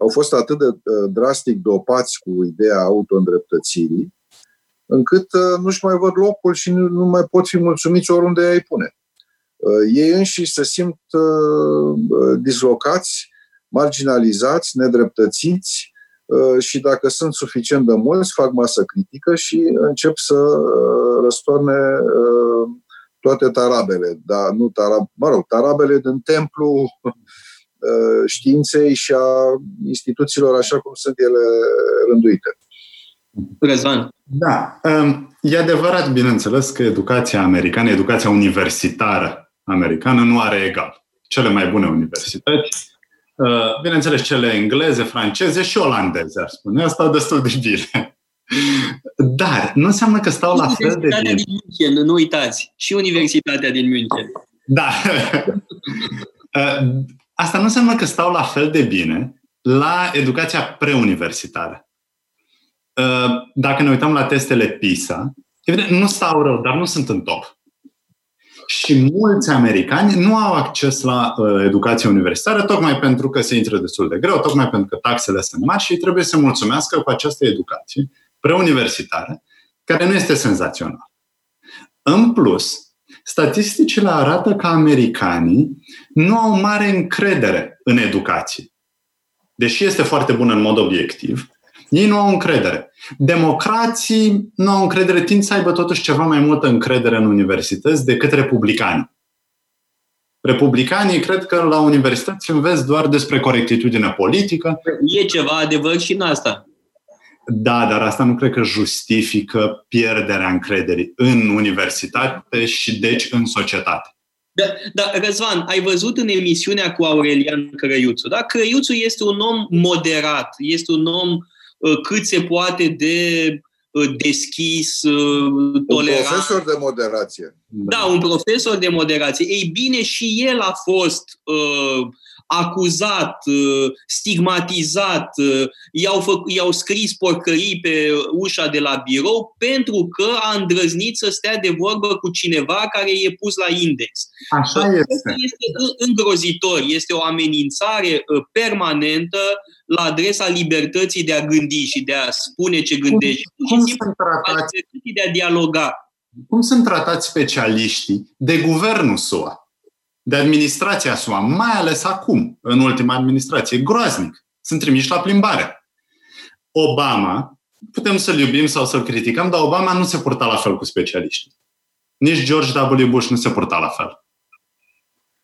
au fost atât de drastic dopați cu ideea auto-îndreptățirii, încât nu-și mai văd locul și nu, nu mai pot fi mulțumiți oriunde ai pune. Uh, ei înși se simt uh, uh, dislocați, marginalizați, nedreptățiți și dacă sunt suficient de mulți, fac masă critică și încep să răstoarne toate tarabele, dar nu tarab, mă rog, tarabele din templu științei și a instituțiilor așa cum sunt ele rânduite. Răzvan. Da. Um, e adevărat, bineînțeles, că educația americană, educația universitară americană nu are egal. Cele mai bune universități, uh, bineînțeles cele engleze, franceze și olandeze, ar spune, stau destul de bine. Dar nu înseamnă că stau la fel de bine. din München, nu uitați, și Universitatea din München. Da. Uh, asta nu înseamnă că stau la fel de bine la educația preuniversitară. Uh, dacă ne uităm la testele PISA, evident, nu stau rău, dar nu sunt în top. Și mulți americani nu au acces la uh, educație universitară tocmai pentru că se intră destul de greu, tocmai pentru că taxele sunt mari și trebuie să mulțumească cu această educație preuniversitară, care nu este senzațională. În plus, statisticile arată că americanii nu au mare încredere în educație. Deși este foarte bună în mod obiectiv, ei nu au încredere. Democrații nu au încredere, tind să aibă totuși ceva mai multă încredere în universități decât republicanii. Republicanii cred că la universități înveți doar despre corectitudine politică. E ceva adevăr și în asta. Da, dar asta nu cred că justifică pierderea încrederii în universitate și deci în societate. Da, da, Răzvan, ai văzut în emisiunea cu Aurelian Crăiuțu, da? Crăiuțu este un om moderat, este un om Uh, cât se poate de uh, deschis, uh, tolerant. Un profesor de moderație. Da, un profesor de moderație. Ei bine, și el a fost uh, acuzat, stigmatizat, i-au, fă, i-au scris porcării pe ușa de la birou pentru că a îndrăznit să stea de vorbă cu cineva care e pus la index. Așa este. Este îngrozitor, este o amenințare permanentă la adresa libertății de a gândi și de a spune ce gândești. Cum, cum sunt tratați? De a dialoga. Cum sunt tratați specialiștii de guvernul SUA? De administrația SUA, mai ales acum, în ultima administrație. Groaznic. Sunt trimiși la plimbare. Obama, putem să-l iubim sau să-l criticăm, dar Obama nu se purta la fel cu specialiștii. Nici George W. Bush nu se purta la fel.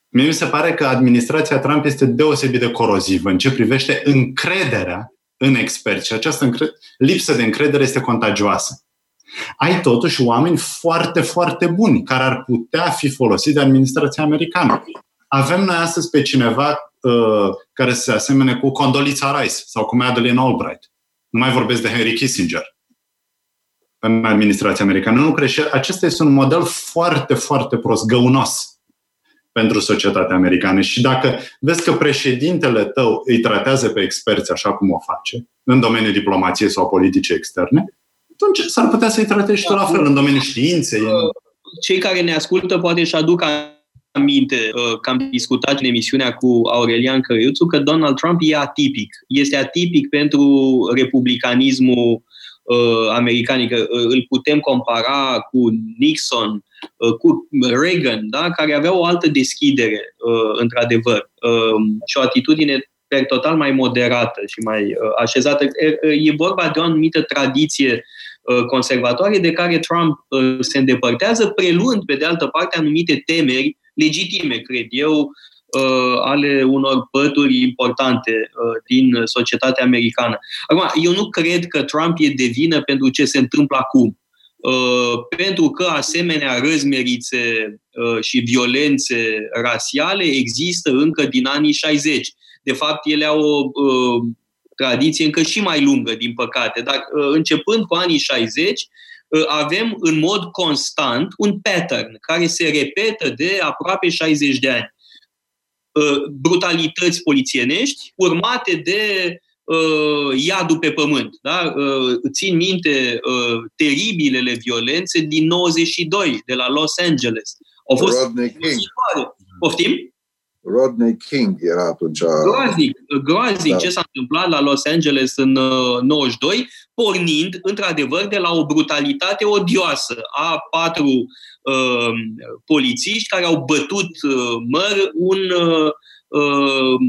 Mie mi se pare că administrația Trump este deosebit de corozivă în ce privește încrederea în experți. Și această încre- lipsă de încredere este contagioasă ai totuși oameni foarte, foarte buni care ar putea fi folosiți de administrația americană. Avem noi astăzi pe cineva uh, care se asemene cu Condolița Rice sau cu Madeleine Albright. Nu mai vorbesc de Henry Kissinger în administrația americană. Nu cred și acesta este un model foarte, foarte prost, găunos pentru societatea americană. Și dacă vezi că președintele tău îi tratează pe experți așa cum o face, în domeniul diplomației sau politicii externe, atunci s-ar putea să-i tratezi și tu la fel în domeniul științei. Cei care ne ascultă poate își aduc aminte uh, că am discutat în emisiunea cu Aurelian Căriuțu că Donald Trump e atipic. Este atipic pentru republicanismul uh, american, că uh, îl putem compara cu Nixon, uh, cu Reagan, da? care avea o altă deschidere, uh, într-adevăr, uh, și o atitudine per total mai moderată și mai uh, așezată. E vorba de o anumită tradiție uh, conservatoare de care Trump uh, se îndepărtează, preluând, pe de altă parte, anumite temeri legitime, cred eu, ale unor pături importante din societatea americană. Acum, eu nu cred că Trump e de vină pentru ce se întâmplă acum. Pentru că asemenea răzmerițe și violențe rasiale există încă din anii 60 de fapt, ele au o uh, tradiție încă și mai lungă, din păcate. Dar uh, începând cu anii 60, uh, avem în mod constant un pattern care se repetă de aproape 60 de ani. Uh, brutalități polițienești urmate de uh, iadul pe pământ. Da? Uh, țin minte uh, teribilele violențe din 92 de la Los Angeles. Au fost Rodney King. Poftim? Rodney King era atunci. Groaznic, groaznic da. ce s-a întâmplat la Los Angeles în 92, uh, pornind, într-adevăr, de la o brutalitate odioasă a patru uh, polițiști care au bătut uh, măr un uh, uh,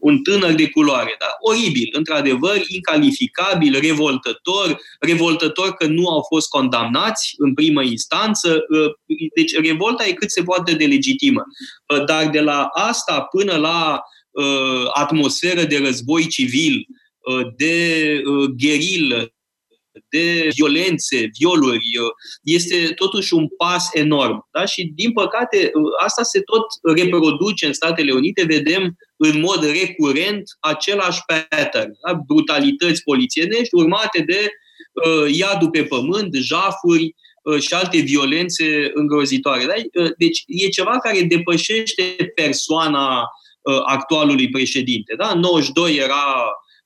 un tânăr de culoare. Da? Oribil, într-adevăr, incalificabil, revoltător, revoltător că nu au fost condamnați în primă instanță. Uh, deci revolta e cât se poate de legitimă. Uh, dar de la asta până la uh, atmosferă de război civil, de gherilă, de violențe, violuri, este totuși un pas enorm. Da? Și, din păcate, asta se tot reproduce în Statele Unite. Vedem în mod recurent același pattern. Da? Brutalități polițienești urmate de uh, iadul pe pământ, jafuri uh, și alte violențe îngrozitoare. Da? Uh, deci e ceva care depășește persoana uh, actualului președinte. Da? 92 era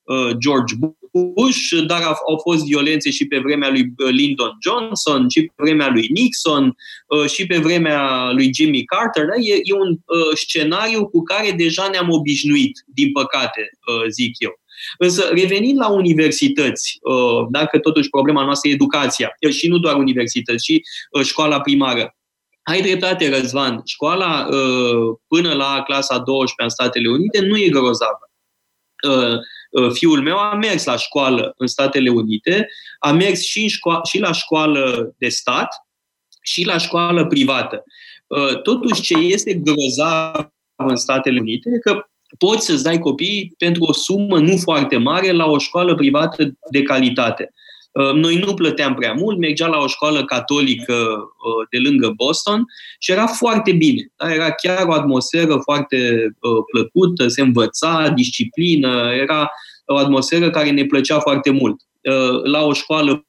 uh, George Bush, dar au fost violențe și pe vremea lui uh, Lyndon Johnson, și pe vremea lui Nixon, uh, și pe vremea lui Jimmy Carter. Da? E, e un uh, scenariu cu care deja ne-am obișnuit, din păcate, zic eu. Însă, revenind la universități, dacă totuși problema noastră e educația, și nu doar universități, și școala primară, ai dreptate, Răzvan, școala până la clasa 12 în Statele Unite nu e grozavă Uh, fiul meu a mers la școală în Statele Unite, a mers și, în școală, și la școală de stat și la școală privată. Uh, totuși, ce este grozav în Statele Unite e că poți să-ți dai copii pentru o sumă nu foarte mare la o școală privată de calitate. Uh, noi nu plăteam prea mult, mergea la o școală catolică de lângă Boston și era foarte bine. Da? Era chiar o atmosferă foarte plăcută, se învăța, disciplină, era o atmosferă care ne plăcea foarte mult. Uh, la o școală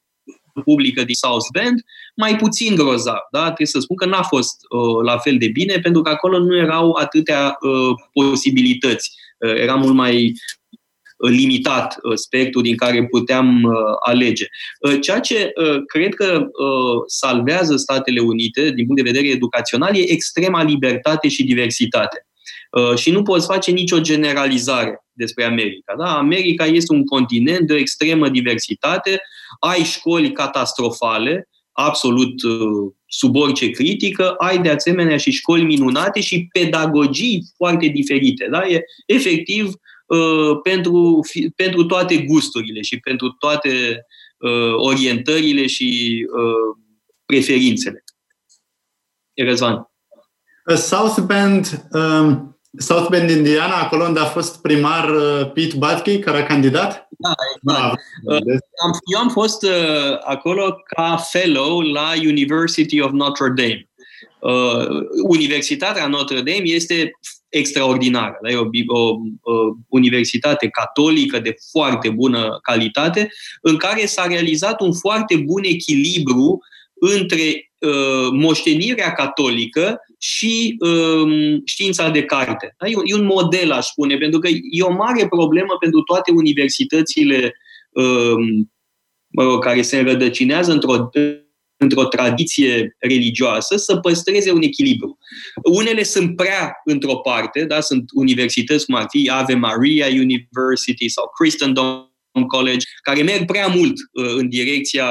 publică din South Bend, mai puțin grozav. Da? Trebuie să spun că n-a fost uh, la fel de bine, pentru că acolo nu erau atâtea uh, posibilități. Uh, era mult mai uh, limitat uh, spectrul din care puteam uh, alege. Uh, ceea ce uh, cred că uh, salvează Statele Unite, din punct de vedere educațional, e extrema libertate și diversitate. Uh, și nu poți face nicio generalizare despre America. Da? America este un continent de o extremă diversitate, ai școli catastrofale, absolut uh, sub orice critică, ai de asemenea și școli minunate și pedagogii foarte diferite. Da? E efectiv uh, pentru, pentru toate gusturile și pentru toate orientările și preferințele. Răzvan. South Bend um South Bend, Indiana, acolo unde a fost primar uh, Pete Buttigieg, care a candidat? Da, exact. Uh, eu am fost uh, acolo ca fellow la University of Notre Dame. Universitatea Notre Dame este extraordinară. Da? E o, o, o universitate catolică de foarte bună calitate, în care s-a realizat un foarte bun echilibru între uh, moștenirea catolică și um, știința de carte. Da? E, e un model, aș spune, pentru că e o mare problemă pentru toate universitățile um, mă rog, care se înrădăcinează într-o într-o tradiție religioasă să păstreze un echilibru. Unele sunt prea într-o parte, da? sunt universități cum ar fi Ave Maria University sau Christendom College, care merg prea mult uh, în direcția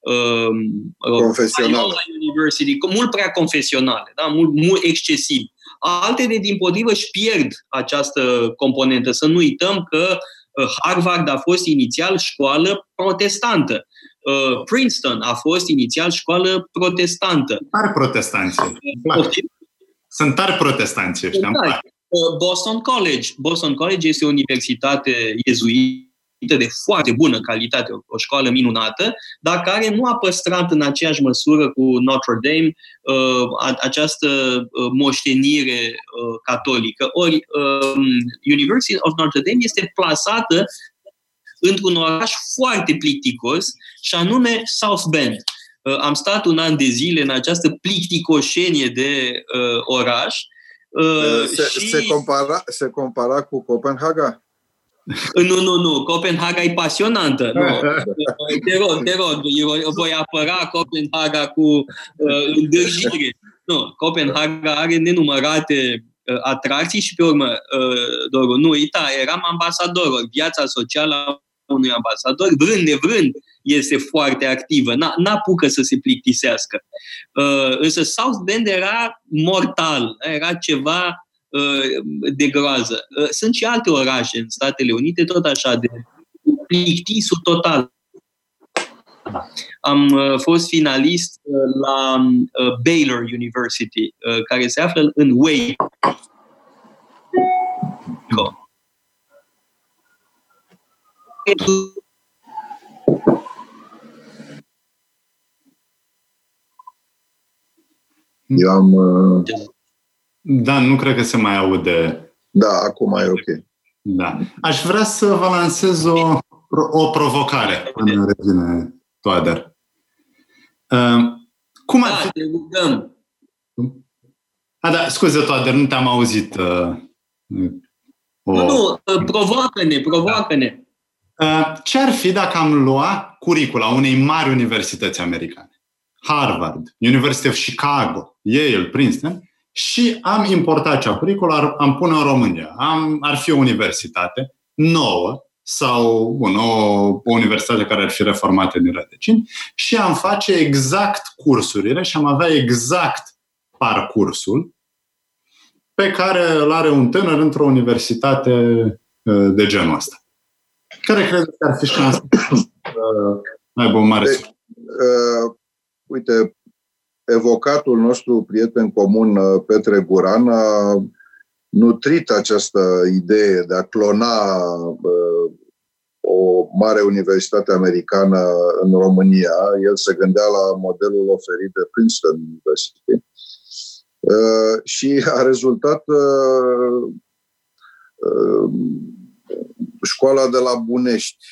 uh, uh confesională. University, mult prea confesionale, da? mult, mult excesiv. Altele, din potrivă, își pierd această componentă. Să nu uităm că uh, Harvard a fost inițial școală protestantă. Uh, Princeton a fost inițial școală protestantă. Tari protestanți. Sunt tari protestanți ăștia. Uh, Boston College. Boston College este o universitate jezuită de foarte bună calitate, o școală minunată, dar care nu a păstrat în aceeași măsură cu Notre Dame uh, această uh, moștenire uh, catolică. Ori uh, University of Notre Dame este plasată într-un oraș foarte plicticos și anume South Bend. Uh, am stat un an de zile în această plicticoșenie de uh, oraș. Uh, se, și... se, compara, se compara cu Copenhaga? Nu, nu, nu. Copenhaga e pasionantă. Nu. Te rog, te rog. Eu voi apăra Copenhaga cu uh, îndârjire. Nu, Copenhaga are nenumărate uh, atracții și pe urmă, uh, Doru, nu uita, eram ambasador. Viața socială a unui ambasador, vrând nevrând, este foarte activă. N-apucă să se plictisească. Uh, însă South Bend era mortal. Era ceva Uh, de groază. Uh, sunt și alte orașe în Statele Unite, tot așa, de plictisul total. Am uh, fost finalist la Baylor University, care se află în Wake. Eu am da, nu cred că se mai aude. Da, acum e ok. Da. Aș vrea să vă lansez o, o provocare până revine Toader. Uh, cum ar da, fi... A, da, scuze, Toader, nu te-am auzit. Uh, o... Nu, nu, uh, provoacă-ne, provoacă-ne. Da. Uh, ce ar fi dacă am lua curicula unei mari universități americane? Harvard, University of Chicago, Yale, Princeton, și am importat acea curriculă, am pune în România. Am, ar fi o universitate nouă sau bun, o, o universitate care ar fi reformată din rădăcini și am face exact cursurile și am avea exact parcursul pe care îl are un tânăr într-o universitate uh, de genul ăsta. Care credeți că ar fi șansa să aibă un mare succes? Uh, uite, evocatul nostru prieten comun, uh, Petre Guran, a nutrit această idee de a clona uh, o mare universitate americană în România. El se gândea la modelul oferit de Princeton University. Uh, și a rezultat școala de la Bunești.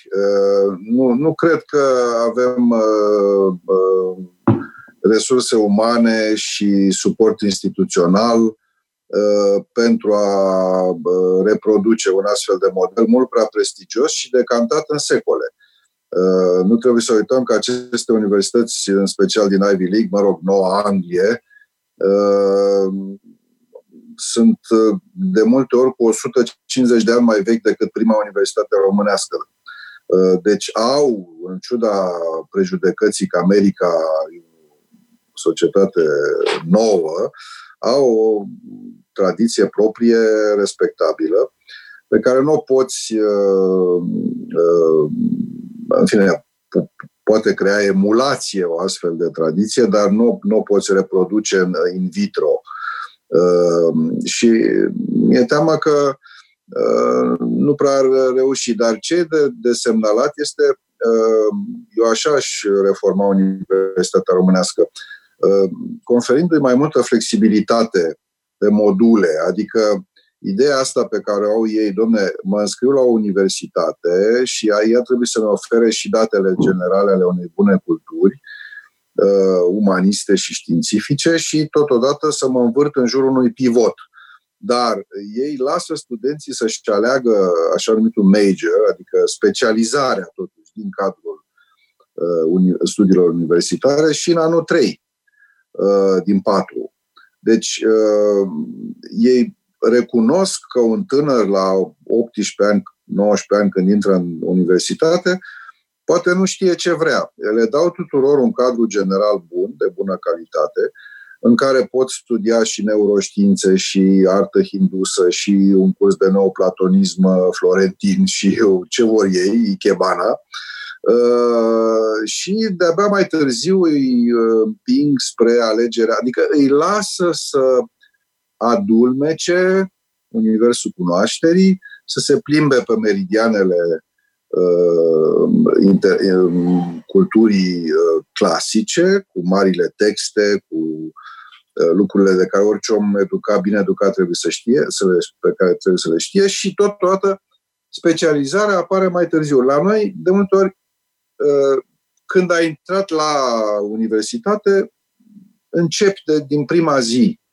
Nu, nu cred că avem resurse umane și suport instituțional uh, pentru a uh, reproduce un astfel de model mult prea prestigios și decantat în secole. Uh, nu trebuie să uităm că aceste universități, în special din Ivy League, mă rog, Noua Anglie, sunt de multe ori cu 150 de ani mai vechi decât prima universitate românească. Deci au, în ciuda prejudecății că America societate nouă, au o tradiție proprie respectabilă pe care nu o poți, uh, uh, în fine, poate crea emulație o astfel de tradiție, dar nu, nu o poți reproduce în in vitro. Uh, și mi-e teamă că nu prea ar reuși. Dar ce de, de semnalat este, eu așa aș reforma Universitatea Românească, Uh, conferindu-i mai multă flexibilitate pe module, adică ideea asta pe care o au ei, domne, mă înscriu la o universitate și ea trebuie să ne ofere și datele generale ale unei bune culturi, uh, umaniste și științifice și totodată să mă învârt în jurul unui pivot. Dar ei lasă studenții să-și aleagă așa numitul major, adică specializarea totuși din cadrul studiilor universitare și în anul 3 din 4. Deci, ei recunosc că un tânăr la 18 ani, 19 ani când intră în universitate, poate nu știe ce vrea. Le dau tuturor un cadru general bun, de bună calitate, în care pot studia și neuroștiințe și artă hindusă și un curs de nou platonism florentin și ce vor ei, Ikebana. Uh, și de-abia mai târziu îi uh, împing spre alegerea, adică îi lasă să adulmece universul cunoașterii, să se plimbe pe meridianele uh, inter, uh, culturii uh, clasice, cu marile texte, cu uh, lucrurile de care orice om educat, bine educat trebuie să știe, să le, pe care trebuie să le știe și totodată specializarea apare mai târziu. La noi, de multe ori, uh, când ai intrat la universitate, începi de, din prima zi Uh,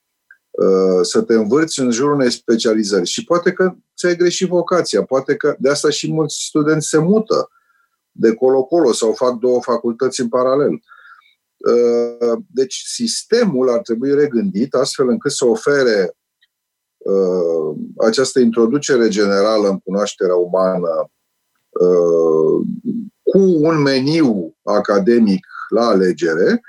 să te învârți în jurul unei specializări. Și poate că ți-ai greșit vocația, poate că de asta și mulți studenți se mută de colo-colo sau fac două facultăți în paralel. Uh, deci sistemul ar trebui regândit astfel încât să ofere uh, această introducere generală în cunoașterea umană cu un meniu academic la alegere,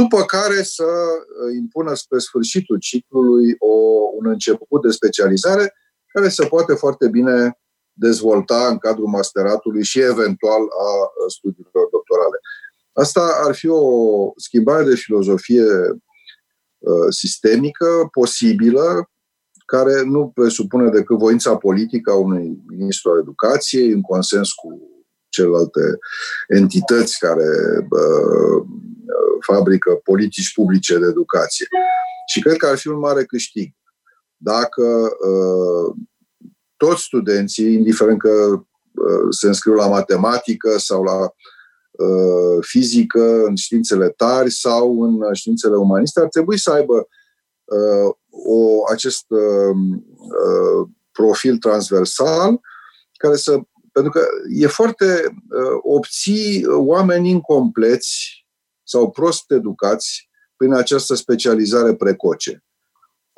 după care să uh, impună spre sfârșitul ciclului o, un început de specializare care se poate foarte bine dezvolta în cadrul masteratului și eventual a studiilor doctorale. Asta ar fi o schimbare de filozofie uh, sistemică posibilă, care nu presupune decât voința politică a unui ministru al educației, în consens cu celelalte entități care uh, fabrică politici publice de educație. Și cred că ar fi un mare câștig dacă uh, toți studenții, indiferent că uh, se înscriu la matematică sau la uh, fizică, în științele tari sau în științele umaniste, ar trebui să aibă uh, o, acest uh, uh, profil transversal care să pentru că e foarte uh, obții oameni incompleți sau prost educați prin această specializare precoce.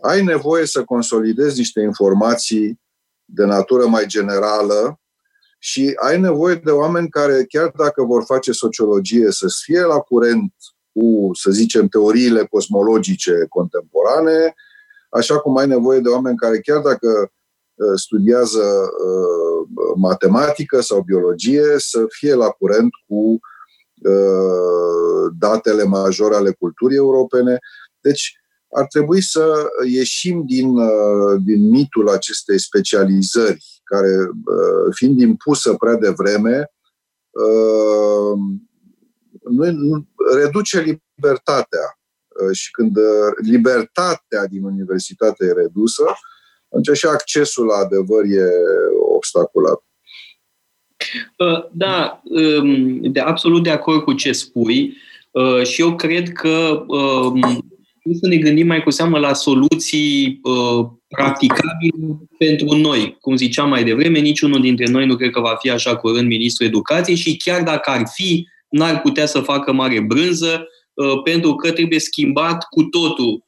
Ai nevoie să consolidezi niște informații de natură mai generală și ai nevoie de oameni care, chiar dacă vor face sociologie, să fie la curent cu, să zicem, teoriile cosmologice contemporane, așa cum ai nevoie de oameni care, chiar dacă uh, studiază uh, matematică sau biologie, să fie la curent cu Uh, datele majore ale culturii europene. Deci ar trebui să ieșim din, uh, din mitul acestei specializări, care, uh, fiind impusă prea devreme, nu, nu, reduce libertatea. Și când libertatea din universitate e redusă, atunci și accesul la adevăr e obstaculat. Uh, da, um, de absolut de acord cu ce spui uh, și eu cred că um, trebuie să ne gândim mai cu seamă la soluții uh, practicabile pentru noi. Cum ziceam mai devreme, niciunul dintre noi nu cred că va fi așa curând ministrul educației și chiar dacă ar fi, n-ar putea să facă mare brânză pentru că trebuie schimbat cu totul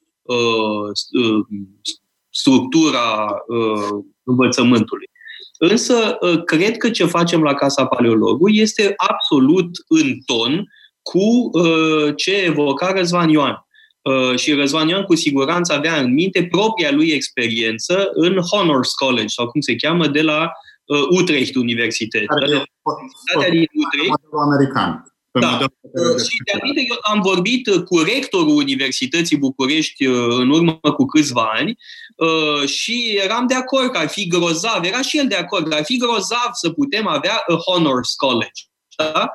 structura învățământului. Însă, ă, cred că ce facem la Casa Paleologului este absolut în ton cu ă, ce evoca Răzvan Ioan. Ă, și Răzvan Ioan cu siguranță avea în minte propria lui experiență în Honors College, sau cum se cheamă, de la Utrecht Universitate. Universitatea din Utrecht. American. Da. Și de aminte, eu am vorbit cu rectorul Universității București în urmă cu câțiva ani Uh, și eram de acord că ar fi grozav, era și el de acord, că ar fi grozav să putem avea a Honors College, da?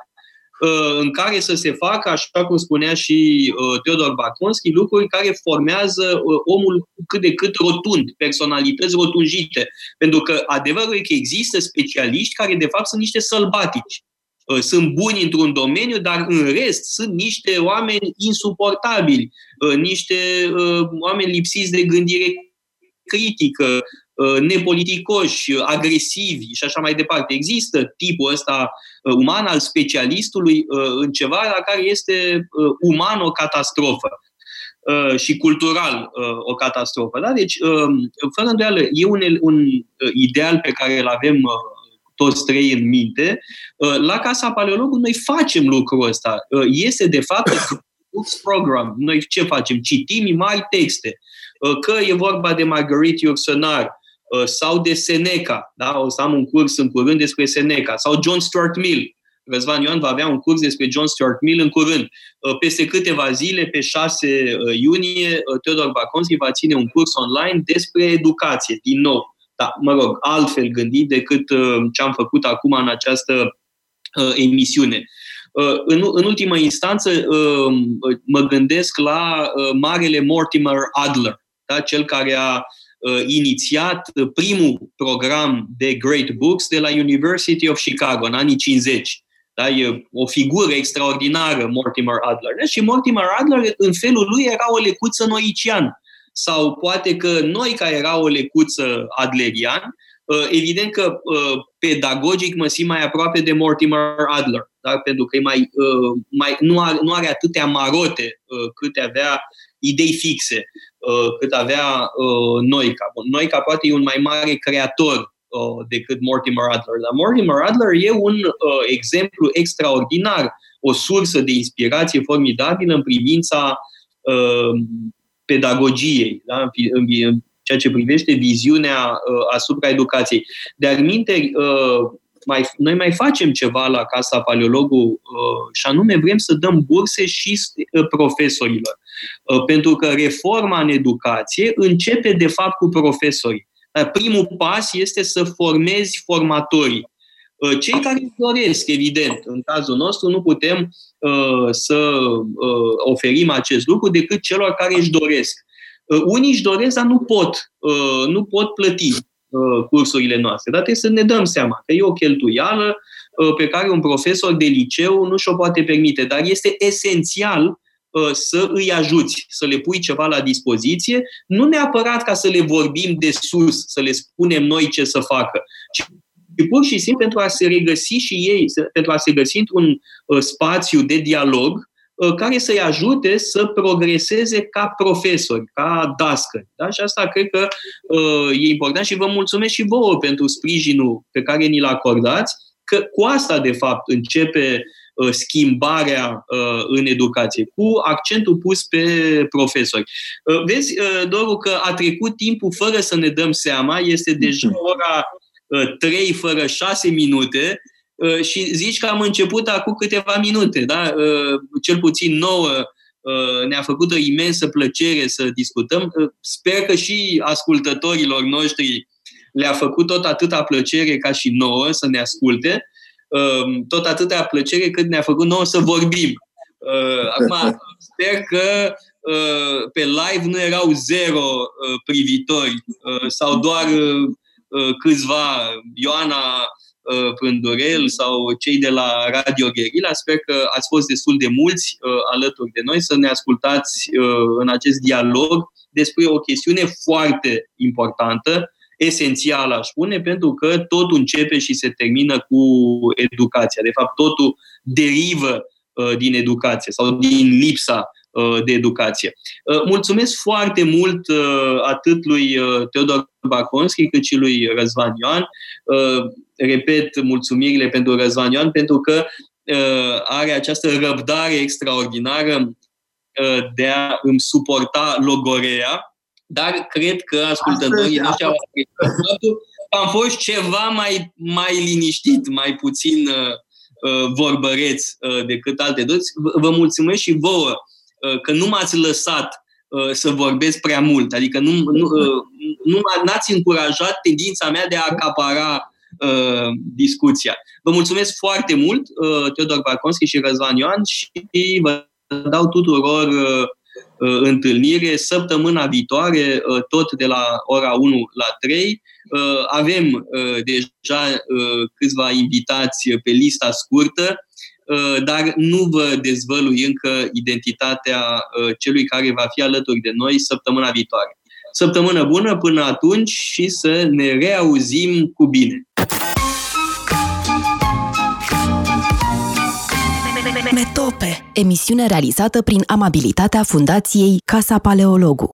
Uh, în care să se facă, așa cum spunea și uh, Teodor Baconski, lucruri care formează omul cât de cât rotund, personalități rotunjite. Pentru că adevărul e că există specialiști care de fapt sunt niște sălbatici sunt buni într-un domeniu, dar în rest sunt niște oameni insuportabili, niște oameni lipsiți de gândire critică, nepoliticoși, agresivi și așa mai departe. Există tipul ăsta uman al specialistului în ceva la care este uman o catastrofă și cultural o catastrofă. Da? Deci, fără îndoială, e un, un ideal pe care îl avem toți trei în minte. La Casa Paleologului noi facem lucrul ăsta. Este, de fapt, Books Program. Noi ce facem? Citim mari texte. Uh, că e vorba de Marguerite Yourcenar uh, sau de Seneca. Da? O să am un curs în curând despre Seneca. Sau John Stuart Mill. Răzvan Ioan va avea un curs despre John Stuart Mill în curând. Uh, peste câteva zile, pe 6 iunie, Teodor Baconski va ține un curs online despre educație, din nou. Da, mă rog, altfel gândit decât ce am făcut acum în această emisiune. Uh, în, în ultimă instanță, uh, mă gândesc la uh, marele Mortimer Adler, da? cel care a inițiat primul program de Great Books de la University of Chicago în anii 50. Da? E o figură extraordinară, Mortimer Adler. Da? Și Mortimer Adler, în felul lui, era o lecuță noician. Sau poate că noi, care era o lecuță adlerian, evident că pedagogic mă simt mai aproape de Mortimer Adler da? pentru că e mai, uh, mai, nu, are, nu are atâtea marote uh, cât avea idei fixe, uh, cât avea uh, Noica. Bun, Noica poate e un mai mare creator uh, decât Mortimer Adler, dar Mortimer Adler e un uh, exemplu extraordinar, o sursă de inspirație formidabilă în privința uh, pedagogiei, da? în, în ceea ce privește viziunea uh, asupra educației. De-al minte, uh, mai, noi mai facem ceva la Casa Paleologul uh, și anume vrem să dăm burse și uh, profesorilor. Uh, pentru că reforma în educație începe de fapt cu profesorii. Primul pas este să formezi formatorii. Cei care își doresc, evident, în cazul nostru nu putem să oferim acest lucru decât celor care își doresc. Unii își doresc, dar nu pot, nu pot plăti. Uh, cursurile noastre. Dar trebuie să ne dăm seama că e o cheltuială uh, pe care un profesor de liceu nu și-o poate permite, dar este esențial uh, să îi ajuți, să le pui ceva la dispoziție, nu neapărat ca să le vorbim de sus, să le spunem noi ce să facă, ci pur și simplu pentru a se regăsi și ei, pentru a se găsi într-un spațiu de dialog Uh, care să-i ajute să progreseze ca profesori, ca dascări. Da? Și asta cred că uh, e important și vă mulțumesc și vouă pentru sprijinul pe care ni-l acordați, că cu asta, de fapt, începe uh, schimbarea în educație, cu accentul pus pe profesori. Vezi, Doru, că a trecut timpul fără să ne dăm seama, este deja ora 3 fără 6 minute Uh, și zici că am început acum câteva minute, da? Uh, cel puțin nouă uh, ne-a făcut o imensă plăcere să discutăm. Sper că și ascultătorilor noștri le-a făcut tot atâta plăcere ca și nouă să ne asculte, tot atâta plăcere cât ne-a făcut nouă să vorbim. Acum, sper că pe live nu erau zero privitori sau doar câțiva, Ioana Uh, Prândurel sau cei de la Radio Guerilla. Sper că ați fost destul de mulți uh, alături de noi să ne ascultați uh, în acest dialog despre o chestiune foarte importantă, esențială, aș spune, pentru că totul începe și se termină cu educația. De fapt, totul derivă din educație sau din lipsa de educație. Mulțumesc foarte mult atât lui Teodor Baconski cât și lui Răzvan Ioan repet mulțumirile pentru Răzvan Ioan, pentru că uh, are această răbdare extraordinară uh, de a îmi suporta logorea, dar cred că ascultătorii noștri au faptul am fost ceva mai, mai liniștit, mai puțin uh, uh, vorbăreț uh, decât alte dăți. Vă mulțumesc și vouă uh, că nu m-ați lăsat uh, să vorbesc prea mult. Adică nu, nu, uh, nu n-ați încurajat tendința mea de a acapara Uh, discuția. Vă mulțumesc foarte mult, uh, Teodor Barconski și Răzvan Ioan și vă dau tuturor uh, uh, întâlnire săptămâna viitoare, uh, tot de la ora 1 la 3. Uh, avem uh, deja uh, câțiva invitați pe lista scurtă, uh, dar nu vă dezvălui încă identitatea uh, celui care va fi alături de noi săptămâna viitoare. Săptămână bună până atunci și să ne reauzim cu bine! Metope, emisiune realizată prin amabilitatea Fundației Casa Paleologu.